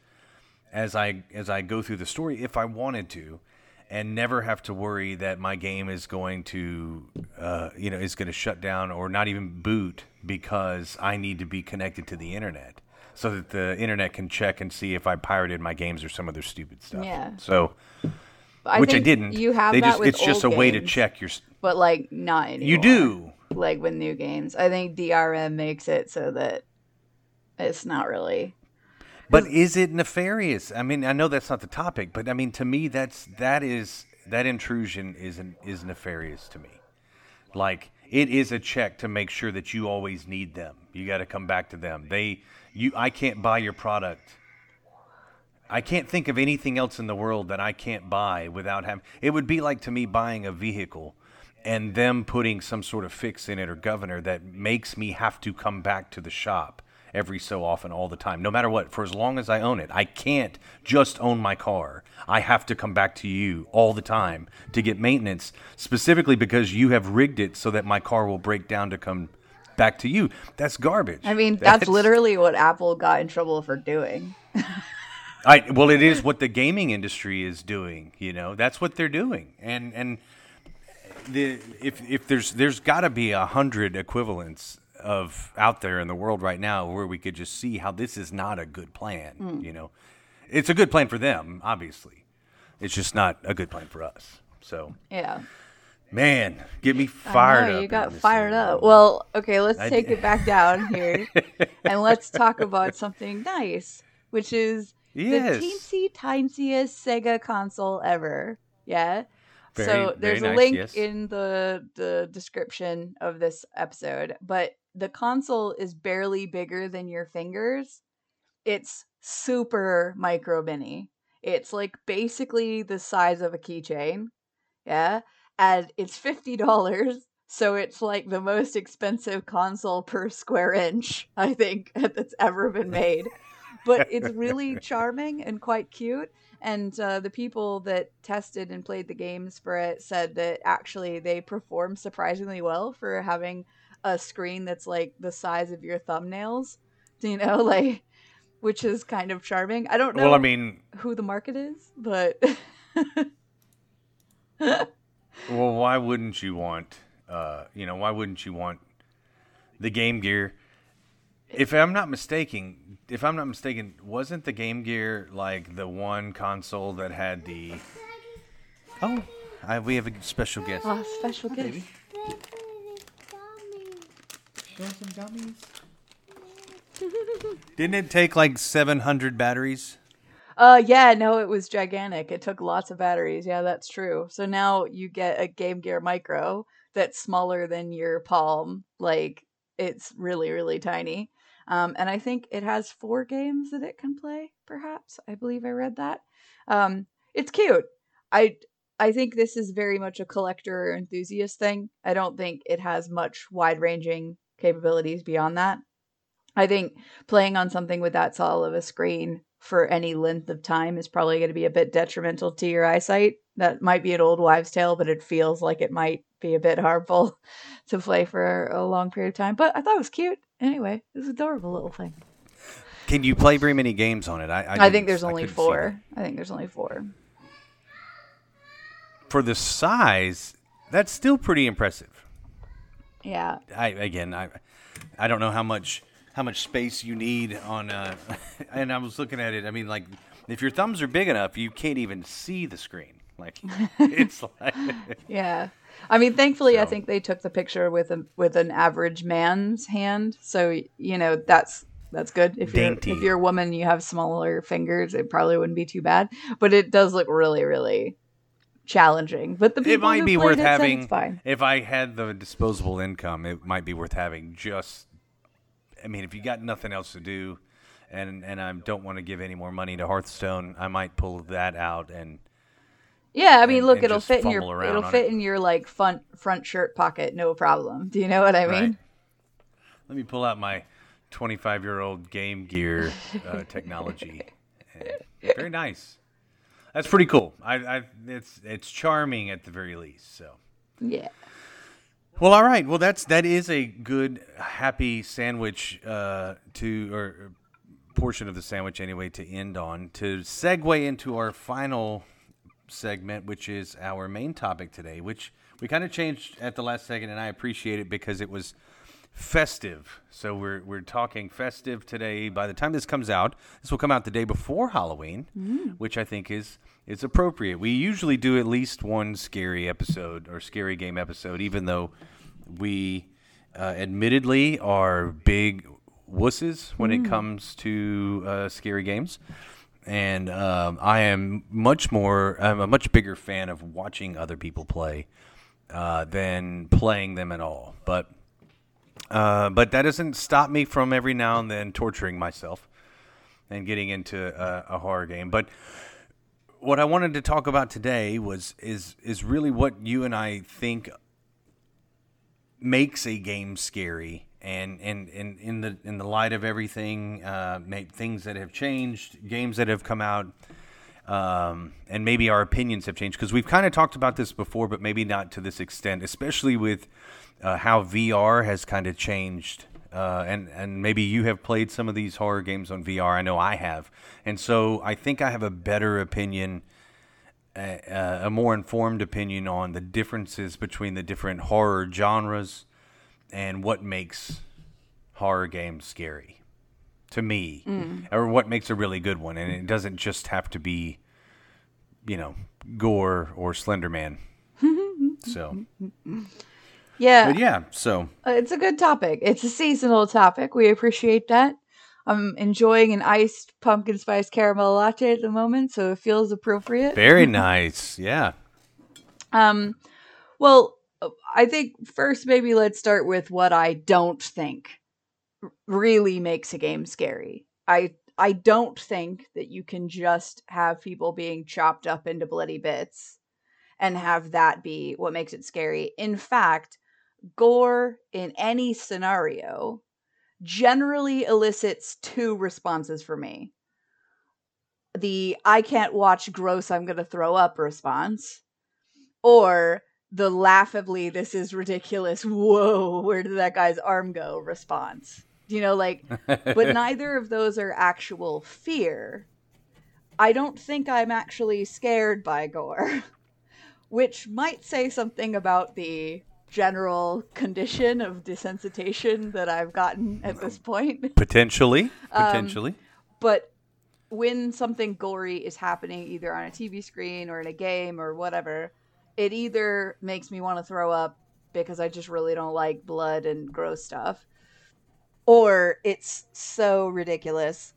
as I as I go through the story if I wanted to and never have to worry that my game is going to uh, you know is going to shut down or not even boot because I need to be connected to the internet so that the internet can check and see if I pirated my games or some other stupid stuff. Yeah. So I which I didn't. You have they that just, with It's just a games, way to check your. But like not anymore. You do like with new games. I think DRM makes it so that it's not really. But is it nefarious? I mean, I know that's not the topic, but I mean, to me, that's that is that intrusion is is nefarious to me. Like it is a check to make sure that you always need them. You got to come back to them. They you I can't buy your product I can't think of anything else in the world that I can't buy without having. It would be like to me buying a vehicle and them putting some sort of fix in it or governor that makes me have to come back to the shop every so often all the time no matter what. For as long as i own it i can't just own my car. I have to come back to you all the time to get maintenance specifically because you have rigged it so that my car will break down to come back to you. That's garbage. I mean that's, that's literally what apple got in trouble for doing I well, it is what the gaming industry is doing. You know, that's what they're doing, and and the if if there's there's got to be a hundred equivalents of out there in the world right now where we could just see how this is not a good plan. Mm. You know, it's a good plan for them, obviously. It's just not a good plan for us. So yeah. Man, get me fired know, up. You got fired thing. up. Well, okay, let's I take it back down here and let's talk about something nice, which is Yes. The teensy tiniest Sega console ever. Yeah. Very, so there's a nice, link yes. in the the description of this episode, but the console is barely bigger than your fingers. It's super micro mini. It's like basically the size of a keychain. Yeah. And it's fifty dollars. So it's like the most expensive console per square inch, I think, that's ever been made but it's really charming and quite cute. And uh, the people that tested and played the games for it said that actually they performed surprisingly well for having a screen that's like the size of your thumbnails. You know, like which is kind of charming. I don't know. Well, I mean, who the market is, but well, why wouldn't you want? Uh, you know, why wouldn't you want the Game Gear? If I'm not mistaken, if I'm not mistaken, wasn't the Game Gear like the one console that had the? Oh, I, we have a special guest. Oh, special guest. Baby. some gummies. Didn't it take like 700 batteries? Uh, yeah, no, it was gigantic. It took lots of batteries. Yeah, that's true. So now you get a Game Gear Micro that's smaller than your palm. Like it's really, really tiny. Um, and I think it has four games that it can play, perhaps. I believe I read that. Um, it's cute. I I think this is very much a collector enthusiast thing. I don't think it has much wide ranging capabilities beyond that. I think playing on something with that small of a screen for any length of time is probably going to be a bit detrimental to your eyesight. That might be an old wives' tale, but it feels like it might be a bit harmful to play for a long period of time. But I thought it was cute. Anyway, it was adorable little thing. Can you play very many games on it? I, I, I think there's only four. I think there's only four. For the size, that's still pretty impressive. Yeah. I again, I I don't know how much how much space you need on. Uh, and I was looking at it. I mean, like if your thumbs are big enough, you can't even see the screen. Like it's like yeah. I mean, thankfully, so. I think they took the picture with a with an average man's hand, so you know that's that's good. If Dainty. you're if you're a woman, you have smaller fingers, it probably wouldn't be too bad. But it does look really, really challenging. But the people it might be worth it having. fine. If I had the disposable income, it might be worth having just I mean, if you got nothing else to do, and and I don't want to give any more money to Hearthstone, I might pull that out and. Yeah, I mean, and, look, and it'll fit in your it'll fit it. in your like front front shirt pocket, no problem. Do you know what I mean? Right. Let me pull out my 25 year old Game Gear uh, technology. very nice. That's pretty cool. I, I, it's it's charming at the very least. So yeah. Well, all right. Well, that's that is a good happy sandwich uh, to or portion of the sandwich anyway to end on to segue into our final segment, which is our main topic today, which we kind of changed at the last second, and I appreciate it because it was festive. So we're we're talking festive today. By the time this comes out, this will come out the day before Halloween, mm. which I think is is appropriate. We usually do at least one scary episode or scary game episode, even though we uh, admittedly are big wusses when mm. it comes to uh, scary games. And um, I am much more, I'm a much bigger fan of watching other people play uh, than playing them at all. But uh, but that doesn't stop me from every now and then torturing myself and getting into a, a horror game. But what I wanted to talk about today was is is really what you and I think makes a game scary and and, and in the in the light of everything uh, things that have changed games that have come out um, and maybe our opinions have changed because we've kind of talked about this before but maybe not to this extent especially with uh, how VR has kind of changed uh, and and maybe you have played some of these horror games on VR. I know I have, and so I think I have a better opinion, a, a more informed opinion on the differences between the different horror genres and what makes horror games scary to me, mm. or what makes a really good one. And it doesn't just have to be, you know, gore or Slenderman. so. Yeah. But yeah, so uh, it's a good topic. It's a seasonal topic. We appreciate that. I'm enjoying an iced pumpkin spice caramel latte at the moment, so it feels appropriate. Very nice. Yeah. Um well, I think first maybe let's start with what I don't think really makes a game scary. I I don't think that you can just have people being chopped up into bloody bits and have that be what makes it scary. In fact, gore in any scenario generally elicits two responses for me the I can't watch gross, I'm going to throw up response, or the laughably, this is ridiculous, whoa, where did that guy's arm go response. You know, like, but neither of those are actual fear. I don't think I'm actually scared by gore, which might say something about the general condition of desensitization that I've gotten at this point. Potentially, potentially. Um, but when something gory is happening, either on a TV screen or in a game or whatever, it either makes me want to throw up because I just really don't like blood and gross stuff, or it's so ridiculous,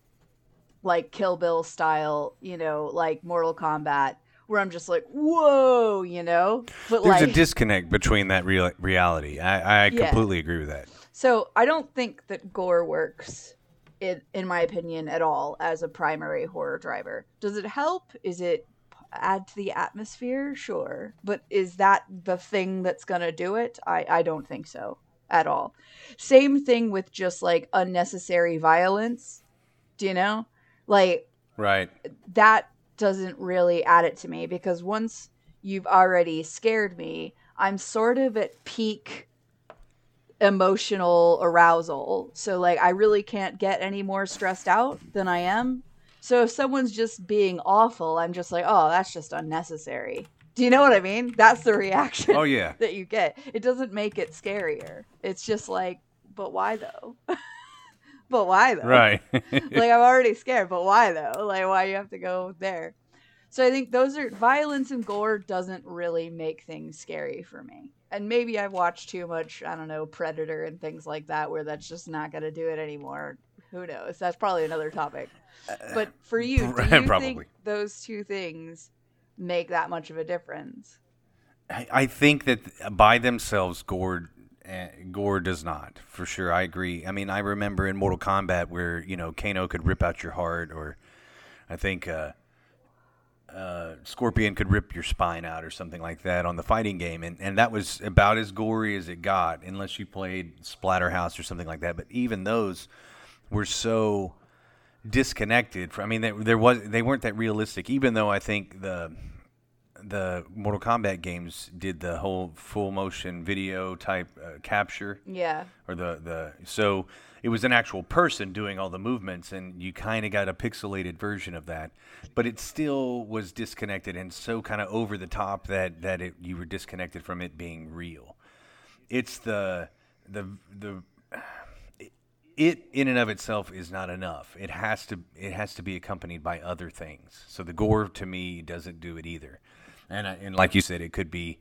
like Kill Bill style, you know, like Mortal Kombat where I'm just like, whoa, you know. But there's like, a disconnect between that real reality. I, I yeah. completely agree with that. So I don't think that gore works, in in my opinion, at all as a primary horror driver. Does it help? Is it add to the atmosphere? Sure, but is that the thing that's gonna do it? I I don't think so. at all. Same thing with just like unnecessary violence. Do you know? Like right. That doesn't really add it to me because once you've already scared me, I'm sort of at peak emotional arousal. So like I really can't get any more stressed out than I am. So if someone's just being awful, I'm just like, "Oh, that's just unnecessary." Do you know what I mean? That's the reaction. Oh yeah. that you get. It doesn't make it scarier. It's just like, "But why though?" but why though? Right. like I'm already scared, but why though? Like why you have to go there? So I think those are violence and gore doesn't really make things scary for me. And maybe I've watched too much, I don't know, Predator and things like that where that's just not going to do it anymore. Who knows? That's probably another topic. But for you, do you Probably. think those two things make that much of a difference? I I think that by themselves, Gore uh, Gore does not, for sure. I agree. I mean, I remember in Mortal Kombat where you know Kano could rip out your heart, or I think uh, uh, Scorpion could rip your spine out, or something like that on the fighting game, and and that was about as gory as it got, unless you played Splatterhouse or something like that. But even those were so disconnected from. I mean, there, there was they weren't that realistic. Even though I think the the Mortal Kombat games did the whole full motion video type uh, capture Yeah. or the the so it was an actual person doing all the movements and you kind of got a pixelated version of that but it still was disconnected and so kind of over the top that that it, you were disconnected from it being real it's the the the it in and of itself is not enough. It has to it has to be accompanied by other things. So the gore to me doesn't do it either. And I, and like you said it could be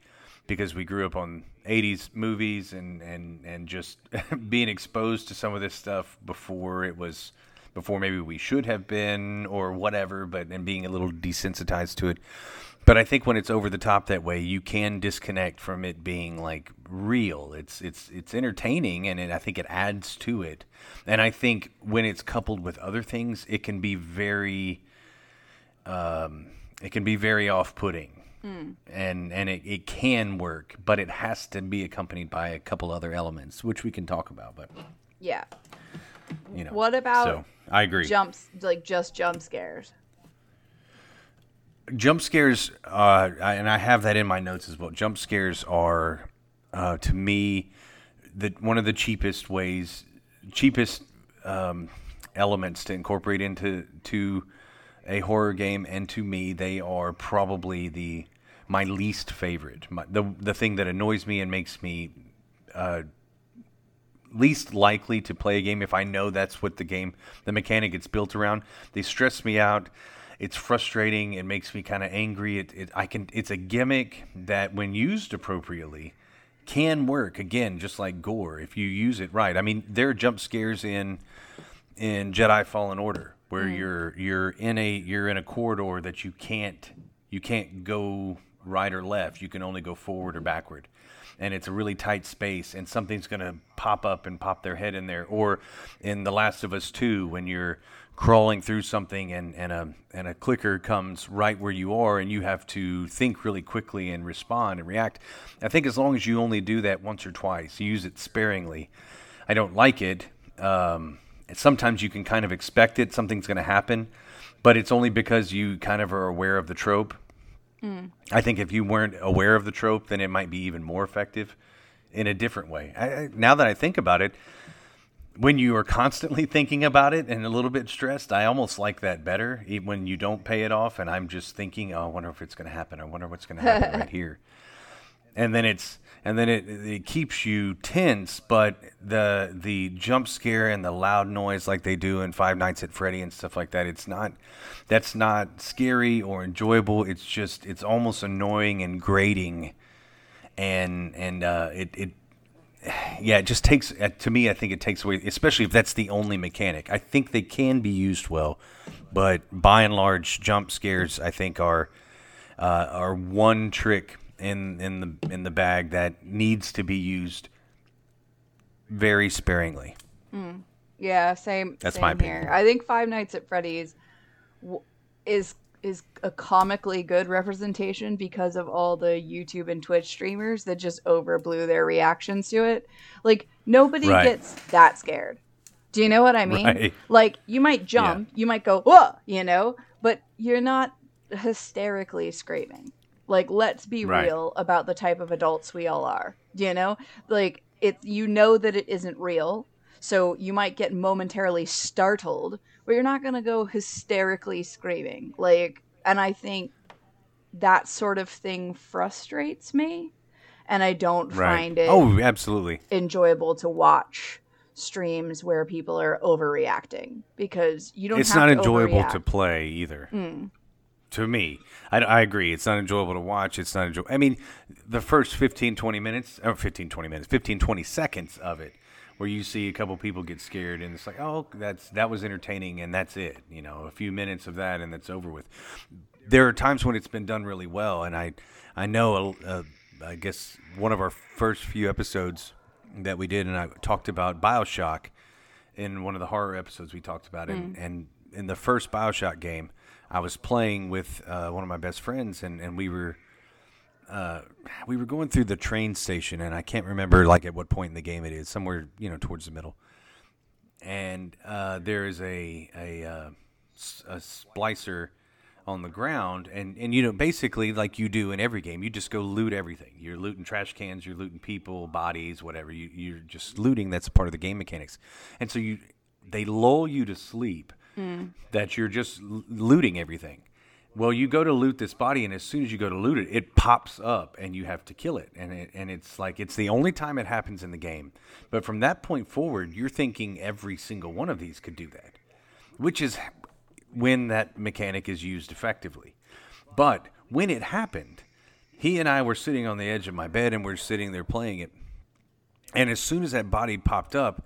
because we grew up on 80s movies and and and just being exposed to some of this stuff before it was before maybe we should have been or whatever but and being a little desensitized to it. But I think when it's over the top that way you can disconnect from it being like real. It's it's it's entertaining and it, I think it adds to it. And I think when it's coupled with other things it can be very um, it can be very off-putting. And and it, it can work but it has to be accompanied by a couple other elements which we can talk about but Yeah. You know What about so i agree. Jumps like just jump scares. jump scares uh, and i have that in my notes as well. Jump scares are uh, to me the one of the cheapest ways cheapest um, elements to incorporate into to a horror game and to me they are probably the my least favorite. My, the the thing that annoys me and makes me uh, least likely to play a game if I know that's what the game, the mechanic it's built around. They stress me out. It's frustrating. It makes me kind of angry. It, it, I can. It's a gimmick that, when used appropriately, can work. Again, just like gore, if you use it right. I mean, there are jump scares in in Jedi Fallen Order where mm. you're you're in a you're in a corridor that you can't you can't go right or left. You can only go forward or backward. And it's a really tight space, and something's going to pop up and pop their head in there. Or in The Last of Us 2, when you're crawling through something and, and, a, and a clicker comes right where you are, and you have to think really quickly and respond and react. I think as long as you only do that once or twice, you use it sparingly. I don't like it. Um, sometimes you can kind of expect it, something's going to happen, but it's only because you kind of are aware of the trope. Mm. I think if you weren't aware of the trope, then it might be even more effective in a different way. I, now that I think about it, when you are constantly thinking about it and a little bit stressed, I almost like that better. When you don't pay it off, and I'm just thinking, "Oh, I wonder if it's going to happen. I wonder what's going to happen right here." And then it's and then it it keeps you tense, but the the jump scare and the loud noise like they do in Five Nights at Freddy and stuff like that, it's not that's not scary or enjoyable. It's just it's almost annoying and grating, and and uh, it it yeah, it just takes uh, to me. I think it takes away, especially if that's the only mechanic. I think they can be used well, but by and large, jump scares I think are uh, are one trick in in the in the bag that needs to be used very sparingly. Hmm. Yeah, same. That's same my here. opinion. I think Five Nights at Freddy's w- is is a comically good representation because of all the YouTube and Twitch streamers that just overblew their reactions to it. Like nobody Right. gets that scared. Do you know what I mean? Right. Like you might jump, you might go, "Whoa," you know, but you're not hysterically screaming. Like let's be Right. real about the type of adults we all are. You know? Like it you know that it isn't real. So you might get momentarily startled, but you're not going to go hysterically screaming. Like and I think that sort of thing frustrates me and I don't Right. find it Oh, absolutely. enjoyable to watch streams where people are overreacting because you don't It's not to enjoyable overreact. to play either. Mm. To me, I, I agree. It's not enjoyable to watch. It's not enjoyable. I mean, the first 15, 20 minutes, or 15, 20 minutes, 15, 20 seconds of it, where you see a couple people get scared, and it's like, oh, that's that was entertaining, and that's it. You know, a few minutes of that, and that's over with. There are times when it's been done really well, and I, I know, uh, I guess one of our first few episodes that we did, and I talked about Bioshock in one of the horror episodes we talked about it and in the first bioshock game i was playing with uh, one of my best friends and, and we were uh, we were going through the train station and i can't remember like at what point in the game it is somewhere you know towards the middle. And uh, there is a a, uh, a splicer on the ground and and you know basically like you do in every game you just go loot everything. You're looting trash cans you're looting people bodies whatever. You, you're just looting that's part of the game mechanics. And so you they lull you to sleep Hmm. that you're just looting everything well you go to loot this body and as soon as you go to loot it it pops up and you have to kill it and it, and it's like it's the only time it happens in the game but from that point forward you're thinking every single one of these could do that which is when that mechanic is used effectively. But when it happened, he and I were sitting on the edge of my bed and we're sitting there playing it. And as soon as that body popped up,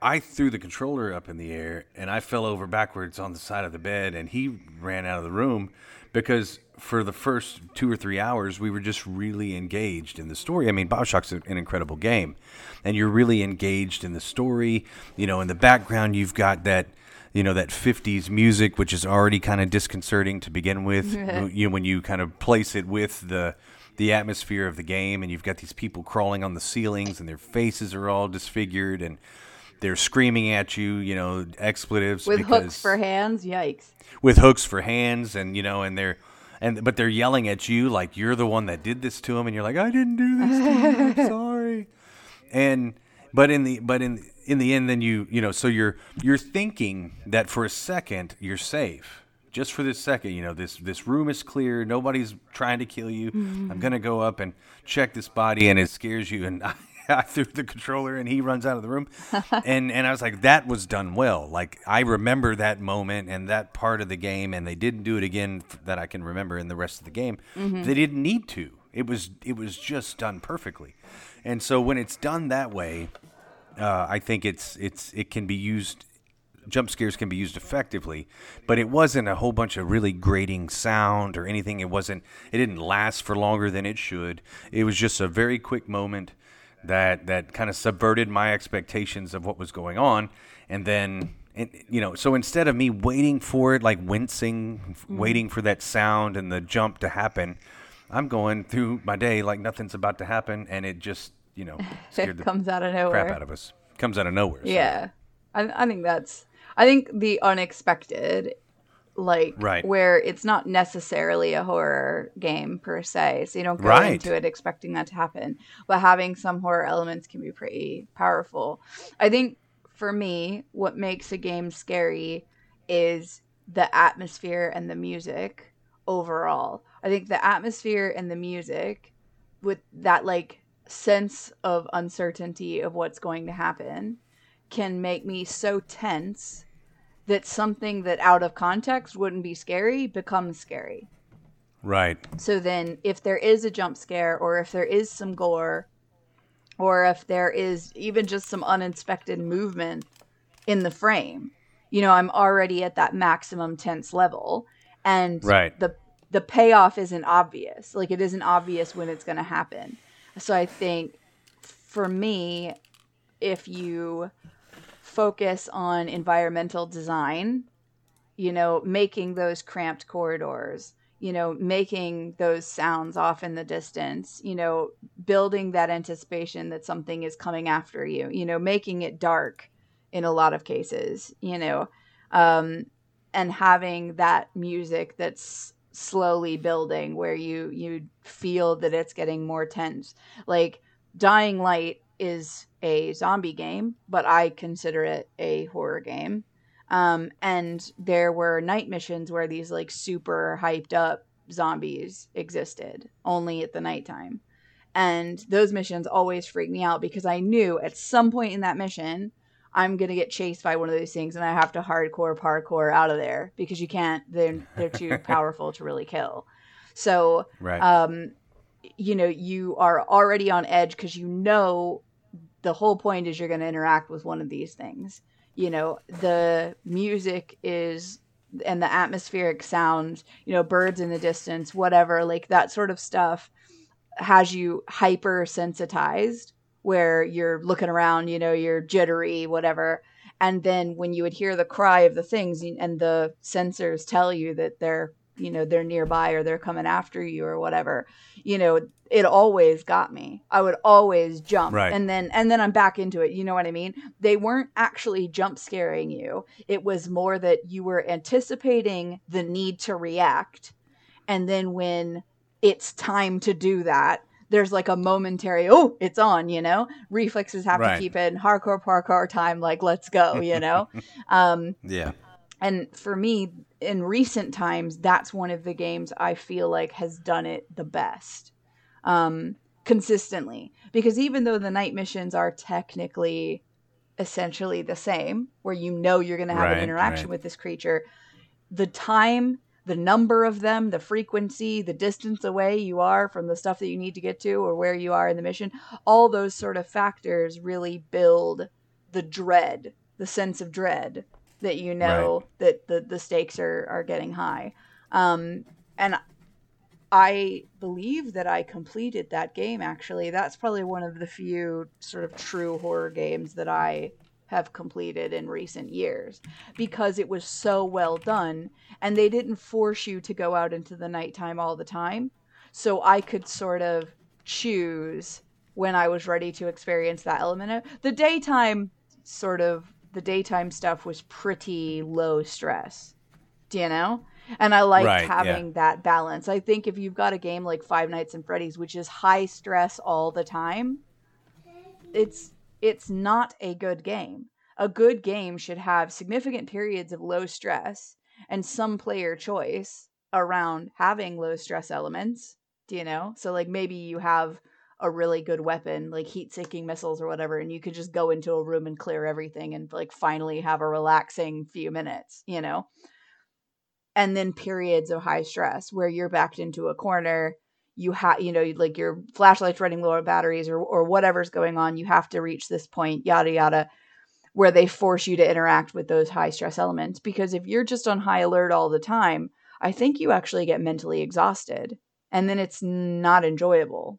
I threw the controller up in the air and I fell over backwards on the side of the bed and he ran out of the room because for the first two or three hours we were just really engaged in the story. I mean, Bioshock's an an incredible game and you're really engaged in the story. You know, in the background you've got that you know that 50s music which is already kind of disconcerting to begin with you know, when you kind of place it with the the atmosphere of the game and you've got these people crawling on the ceilings and their faces are all disfigured and they're screaming at you you know expletives with because, hooks for hands. Yikes. with hooks for hands and you know and they're and but they're yelling at you like you're the one that did this to them and you're like I didn't do this to you I'm sorry. And but in the but in in the end then you you know so you're you're thinking that for a second you're safe. Just for this second you know this this room is clear. Nobody's trying to kill you. Mm-hmm. I'm gonna go up and check this body and it scares you and I, I threw the controller and he runs out of the room and and i was like that was done well like i remember that moment and that part of the game and they didn't do it again that i can remember in the rest of the game they didn't need to it was it was just done perfectly and so when it's done that way uh, I think it's it's it can be used. Jump scares can be used effectively, but it wasn't a whole bunch of really grating sound or anything. It wasn't. It didn't last for longer than it should. It was just a very quick moment that that kind of subverted my expectations of what was going on, and then. And, you know, so instead of me waiting for it, like wincing, f- waiting for that sound and the jump to happen, I'm going through my day like nothing's about to happen, and it just, you know, It comes out of nowhere. crap out of us. Comes out of nowhere. so- Yeah, I, I think that's. I think the unexpected, like Right. where it's not necessarily a horror game per se, so you don't go Right. into it expecting that to happen. But having some horror elements can be pretty powerful. I think for me, what makes a game scary is the atmosphere and the music overall. I think the atmosphere and the music with that like sense of uncertainty of what's going to happen can make me so tense that something that out of context wouldn't be scary becomes scary. Right. So then if there is a jump scare or if there is some gore or if there is even just some unexpected movement in the frame, you know, I'm already at that maximum tense level and Right. the the payoff isn't obvious. Like it isn't obvious when it's going to happen. So I think for me if you focus on environmental design you know, making those cramped corridors, you know, making those sounds off in the distance, you know, building that anticipation that something is coming after you, you know, making it dark in a lot of cases, you know, um, and having that music that's slowly building where you you feel that it's getting more tense. Like Dying Light is a zombie game, but I consider it a horror game um, and there were night missions where these like super hyped up zombies existed only at the nighttime. And those missions always freaked me out because I knew at some point in that mission, I'm gonna get chased by one of those things and I have to hardcore parkour out of there because you can't they're they're too powerful to really kill. So right. um you know, you are already on edge because you know the whole point is you're gonna interact with one of these things. You know the music is and the atmospheric sounds you know birds in the distance whatever like that sort of stuff has you hyper sensitized where you're looking around you know you're jittery whatever. And then when you would hear the cry of the things and the sensors tell you that they're you know they're nearby or they're coming after you or whatever you know it always got me. I would always jump. Right. and then and then i'm back into it. You know what i mean? They weren't actually jump scaring you. It was more that you were anticipating the need to react. And then when it's time to do that there's like a momentary oh it's on you know? Reflexes have right. to keep in. Hardcore parkour time like let's go you know? Um yeah and for me in recent times, that's one of the games I feel like has done it the best um, consistently. Because even though the night missions are technically essentially the same, where you know you're going to have right, an interaction right. with this creature, the time, the number of them, the frequency, the distance away you are from the stuff that you need to get to or where you are in the mission, all those sort of factors really build the dread, the sense of dread that you know right. that the, the stakes are, are getting high. Um, and I believe that I completed that game actually. That's probably one of the few sort of true horror games that I have completed in recent years because it was so well done and they didn't force you to go out into the nighttime all the time. So I could sort of choose when I was ready to experience that element of the daytime sort of the daytime stuff was pretty low stress. Do you know? And I like right, having yeah. that balance. I think if you've got a game like Five Nights and Freddy's, which is high stress all the time, it's it's not a good game. A good game should have significant periods of low stress and some player choice around having low stress elements. Do you know? So like maybe you have a really good weapon, like heat seeking missiles or whatever, and you could just go into a room and clear everything and like finally have a relaxing few minutes, you know? And then periods of high stress where you're backed into a corner, you have, you know, like your flashlight's running low on batteries or, or whatever's going on, you have to reach this point, yada, yada, where they force you to interact with those high stress elements. Because if you're just on high alert all the time, I think you actually get mentally exhausted and then it's not enjoyable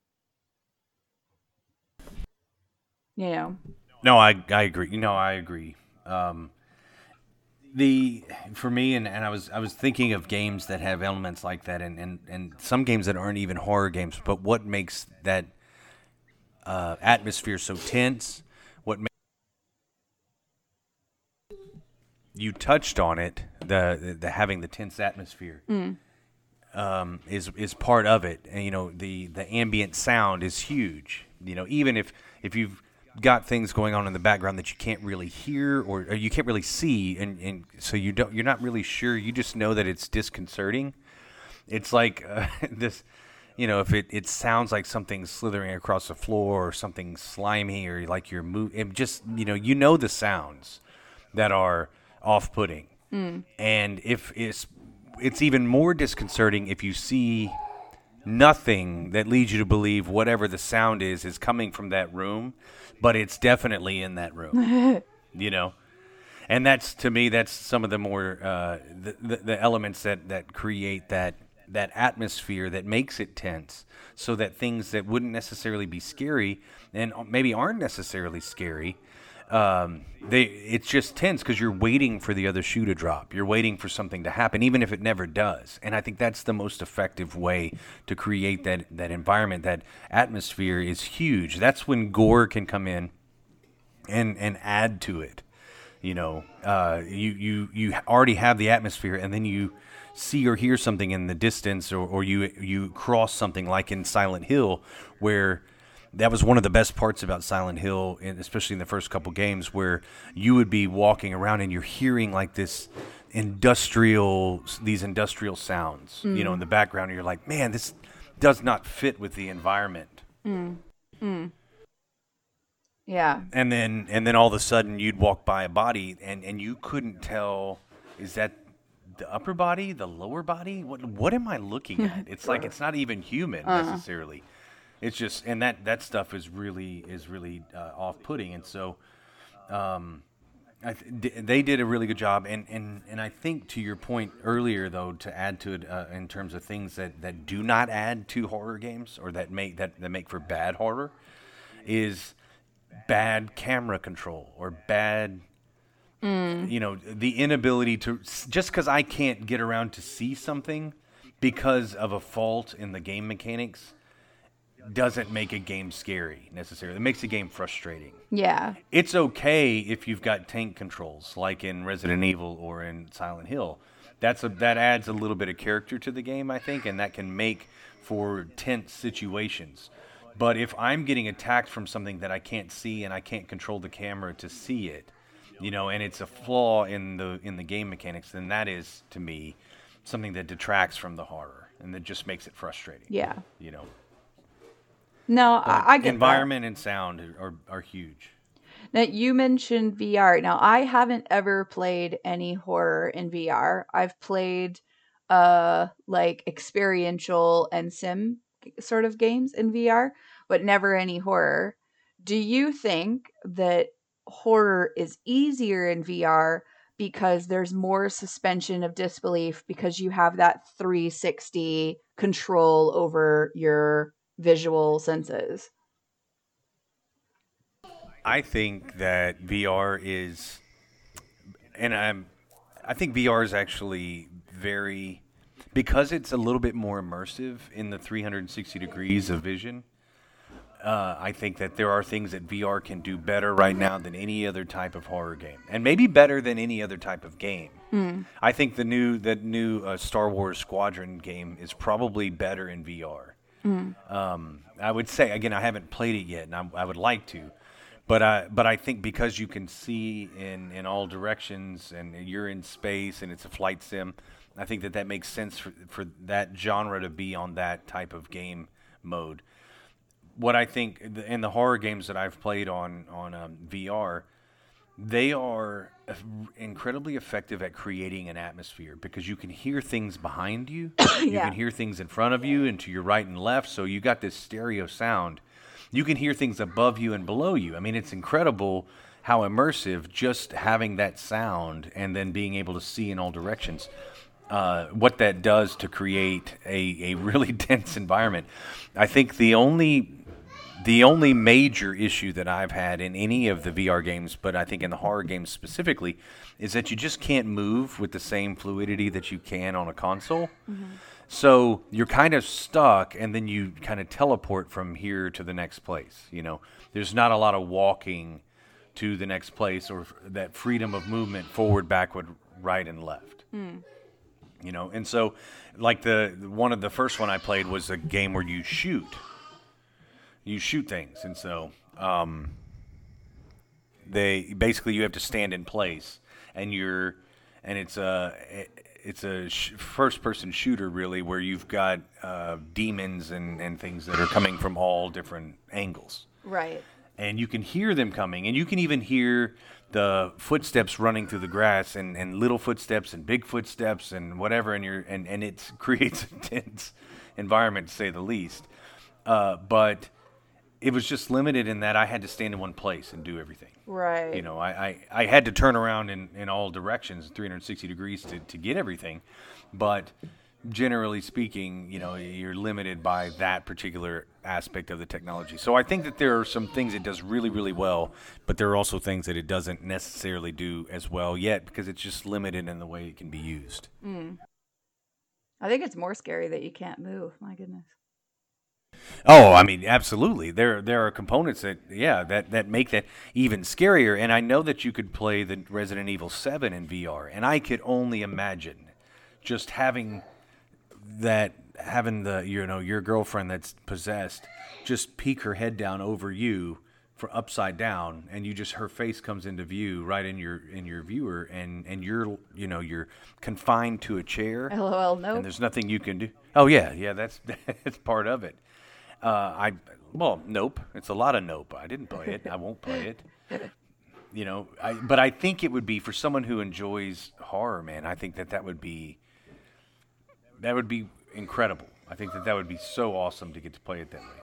you know. No, I I agree. You know, I agree. Um, the for me and, and I was I was thinking of games that have elements like that and, and, and some games that aren't even horror games, but what makes that uh, atmosphere so tense? What makes you touched on it the, the, the having the tense atmosphere mm. um, is is part of it and you know the the ambient sound is huge you know even if if you've got things going on in the background that you can't really hear or, or you can't really see, and, and so you don't you're not really sure. You just know that it's disconcerting. It's like uh, this you know, if it, it sounds like something slithering across the floor or something slimy or like you're moving, just, you know, you know the sounds that are off putting. Mm. And if it's, it's even more disconcerting if you see nothing that leads you to believe whatever the sound is is coming from that room but it's definitely in that room. you know, and that's to me that's some of the more uh, the, the, the elements that that create that that atmosphere that makes it tense, so that things that wouldn't necessarily be scary and maybe aren't necessarily scary. Um, they it's just tense because you're waiting for the other shoe to drop. You're waiting for something to happen, even if it never does. And I think that's the most effective way to create that that environment. That atmosphere is huge. That's when gore can come in and and add to it. You know, uh, you you you already have the atmosphere, and then you see or hear something in the distance, or, or you you cross something like in Silent Hill, where that was one of the best parts about Silent Hill, and especially in the first couple games, where you would be walking around and you're hearing like this industrial these industrial sounds, mm. you know, in the background, and you're like, man, this does not fit with the environment. Mm. Mm. Yeah. And then and then all of a sudden you'd walk by a body and and you couldn't tell is that the upper body, the lower body? What what am I looking at? It's like it's not even human uh-huh. necessarily. It's just and that that stuff is really is really uh, off-putting and so um th- they did a really good job, and, and, and I think to your point earlier, though, to add to it uh, in terms of things that, that do not add to horror games or that make that, that make for bad horror, is bad camera control or bad mm. you know the inability to just because i can't get around to see something because of a fault in the game mechanics doesn't make a game scary necessarily it makes a game frustrating yeah it's okay if you've got tank controls like in resident evil or in silent hill that's a that adds a little bit of character to the game i think and that can make for tense situations but if I'm getting attacked from something that I can't see and I can't control the camera to see it, you know, and it's a flaw in the in the game mechanics, then that is to me something that detracts from the horror and that just makes it frustrating. Yeah. You know. No, I, I get environment that. and sound are are huge. Now you mentioned VR. Now I haven't ever played any horror in VR. I've played uh like experiential and sim sort of games in VR, but never any horror. Do you think that horror is easier in VR because there's more suspension of disbelief because you have that 360 control over your visual senses? I think that VR is, and I'm, I think VR is actually very because it's a little bit more immersive in the 360 degrees of vision. Uh, I think that there are things that VR can do better right now than any other type of horror game, and maybe better than any other type of game. Mm. I think the new the new uh, Star Wars Squadron game is probably better in VR. Mm. Um, I would say again, I haven't played it yet, and I, I would like to, but I but I think because you can see in in all directions, and you're in space, and it's a flight sim. I think that that makes sense for, for that genre to be on that type of game mode. What I think in the horror games that I've played on on um, VR, they are incredibly effective at creating an atmosphere because you can hear things behind you, you can hear things in front of you and to your right and left. So you got this stereo sound. You can hear things above you and below you. I mean, it's incredible how immersive just having that sound and then being able to see in all directions uh, what that does to create a, a really dense environment. I think the only the only major issue that I've had in any of the VR games, but I think in the horror games specifically, is that you just can't move with the same fluidity that you can on a console. Mm-hmm. So you're kind of stuck, and then you kind of teleport from here to the next place. You know, there's not a lot of walking to the next place or that freedom of movement forward, backward, right, and left. Mm you know and so like the one of the first one i played was a game where you shoot you shoot things. And so um, they basically you have to stand in place and you're and it's a it's a sh- first person shooter really where you've got uh, demons and, and things that are coming from all different angles. Right. And you can hear them coming and you can even hear the footsteps running through the grass and, and little footsteps and big footsteps and whatever and you and, and it creates a tense environment to say the least. Uh, but it was just limited in that I had to stand in one place and do everything right you know I, I, I had to turn around in, in all directions 360 degrees to, to get everything but generally speaking, you know, you're limited by that particular aspect of the technology. So I think that there are some things it does really, really well, but there are also things that it doesn't necessarily do as well yet because it's just limited in the way it can be used. Mm. I think it's more scary that you can't move. My goodness. Oh, I mean, absolutely. There, there are components that, yeah, that that make that even scarier. And I know that you could play the Resident Evil Seven in VR, and I could only imagine just having that having the you know your girlfriend that's possessed just peek her head down over you for upside down and you just her face comes into view right in your in your viewer and and you're you know you're confined to a chair lol no and there's nothing you can do oh yeah yeah that's that's part of it uh i well nope. It's a lot of nope. I didn't play it. I won't play it. You know i but i think it would be for someone who enjoys horror man i think that that would be that would be incredible. I think that that would be so awesome to get to play it that way.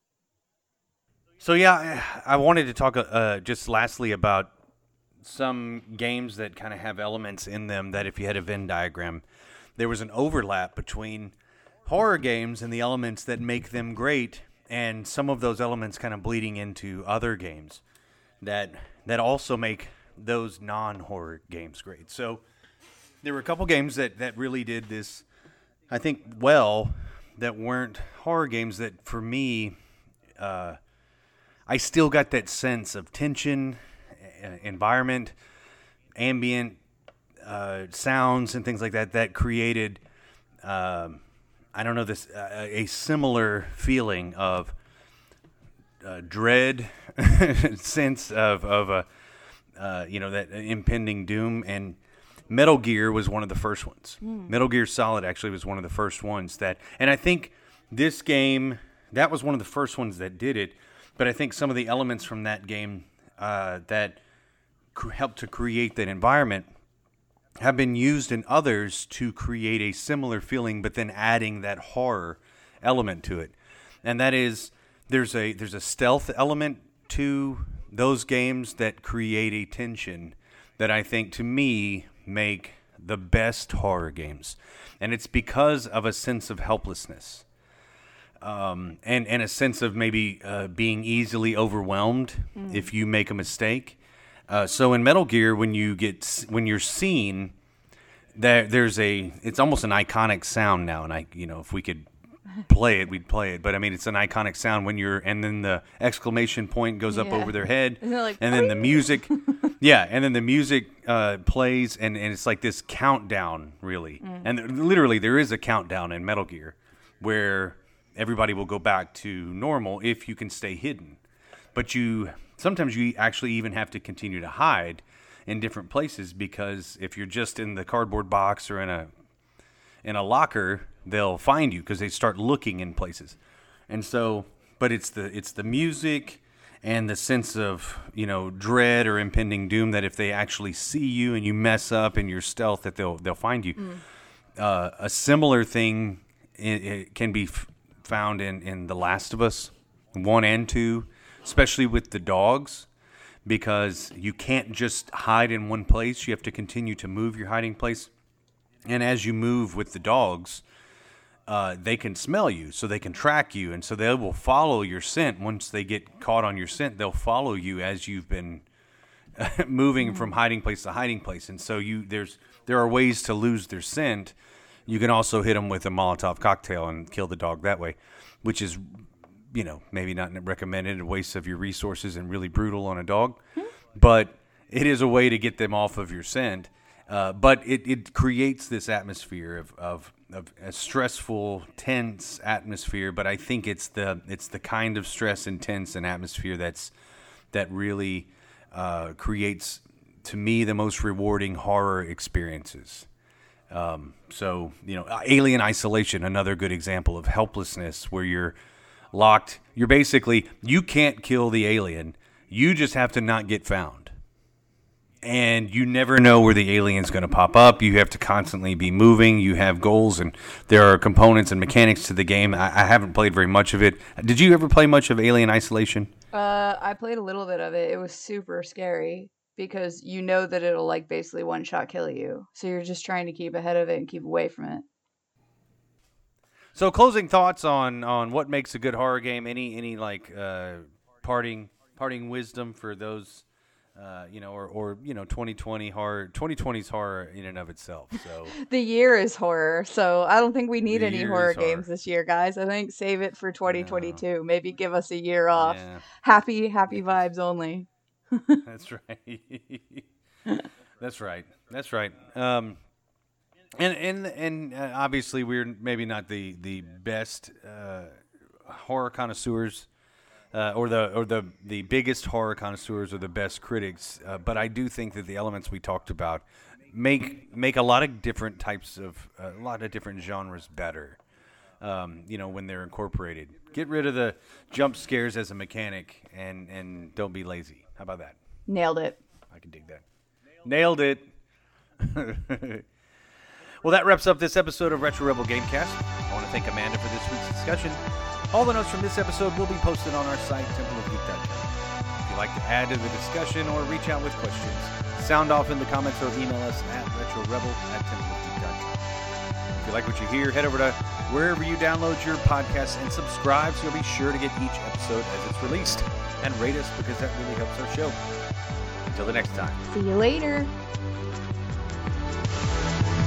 So yeah, I wanted to talk uh, just lastly about some games that kind of have elements in them that if you had a Venn diagram, there was an overlap between horror games and the elements that make them great, and some of those elements kind of bleeding into other games that that also make those non-horror games great. So there were a couple games that that really did this I think well that weren't horror games that for me uh, I still got that sense of tension, uh, environment, ambient uh, sounds and things like that that created um, I don't know this uh, a similar feeling of uh, dread sense of of a uh, you know that impending doom and Metal Gear was one of the first ones. Mm. Metal Gear Solid actually was one of the first ones that, and I think this game that was one of the first ones that did it. But I think some of the elements from that game uh, that cr- helped to create that environment have been used in others to create a similar feeling, but then adding that horror element to it. And that is there's a there's a stealth element to those games that create a tension that I think to me make the best horror games. And it's because of a sense of helplessness. Um, and, and a sense of maybe uh, being easily overwhelmed mm. if you make a mistake. Uh, so in Metal Gear, when you get when you're seen, there there's a it's almost an iconic sound now, and I you know if we could play it, we'd play it. But I mean, it's an iconic sound when you're, and then the exclamation point goes up over their head, like, and then the music, yeah, and then the music uh, plays, and, and it's like this countdown, really. Mm. And literally, there is a countdown in Metal Gear where everybody will go back to normal if you can stay hidden. But you sometimes you actually even have to continue to hide in different places because if you're just in the cardboard box or in a in a locker, they'll find you because they start looking in places. And so, but it's the it's the music and the sense of you know dread or impending doom that if they actually see you and you mess up and you're stealth that they'll they'll find you. Mm. Uh, a similar thing it, it can be f- found in in The Last of Us one and two, especially with the dogs. Because you can't just hide in one place, you have to continue to move your hiding place. And as you move with the dogs, uh, they can smell you, so they can track you, and so they will follow your scent. Once they get caught on your scent, they'll follow you as you've been moving mm-hmm. from hiding place to hiding place. And so you there's there are ways to lose their scent. You can also hit them with a Molotov cocktail and kill the dog that way, which is you know maybe not recommended, a waste of your resources and really brutal on a dog, mm-hmm. but it is a way to get them off of your scent. Uh, but it, it creates this atmosphere of, of of a stressful, tense atmosphere, but I think it's the it's the kind of stress and tense and atmosphere that's that really uh, creates to me the most rewarding horror experiences. Um, so you know, Alien Isolation, another good example of helplessness, where you're locked. You're basically you can't kill the alien. You just have to not get found and you never know where the alien's going to pop up. You have to constantly be moving. You have goals, and there are components and mechanics to the game. I, I haven't played very much of it. Did you ever play much of Alien Isolation? Uh, I played a little bit of it. It was super scary because you know that it'll like basically one shot kill you. So you're just trying to keep ahead of it and keep away from it. So, closing thoughts on on what makes a good horror game. Any any like uh, parting parting wisdom for those. Uh, you know, or, or you know, 2020 horror, 2020's horror in and of itself. So the year is horror, so I don't think we need The any horror horror. games this year, guys. I think save it for 2022. Maybe give us a year off. yeah, Happy, happy vibes only. that's right. that's right. That's right. Um, and and and uh, obviously we're maybe not the the best uh, horror connoisseurs. Uh, or the or the the biggest horror connoisseurs or the best critics, uh, but I do think that the elements we talked about make make a lot of different types of a lot of different genres better. Um, you know when they're incorporated. Get rid of the jump scares as a mechanic and and don't be lazy. How about that? Nailed it. I can dig that. Nailed it. well, that wraps up this episode of Retro Rebel Gamecast. I want to thank Amanda for this week's discussion. All the notes from this episode will be posted on our site, templeofgeek.com. If you'd like to add to the discussion or reach out with questions, sound off in the comments or email us at retrorebel at templeofgeek.com. If you like what you hear, head over to wherever you download your podcasts and subscribe so you'll be sure to get each episode as it's released. And rate us because that really helps our show. Until the next time. See you later.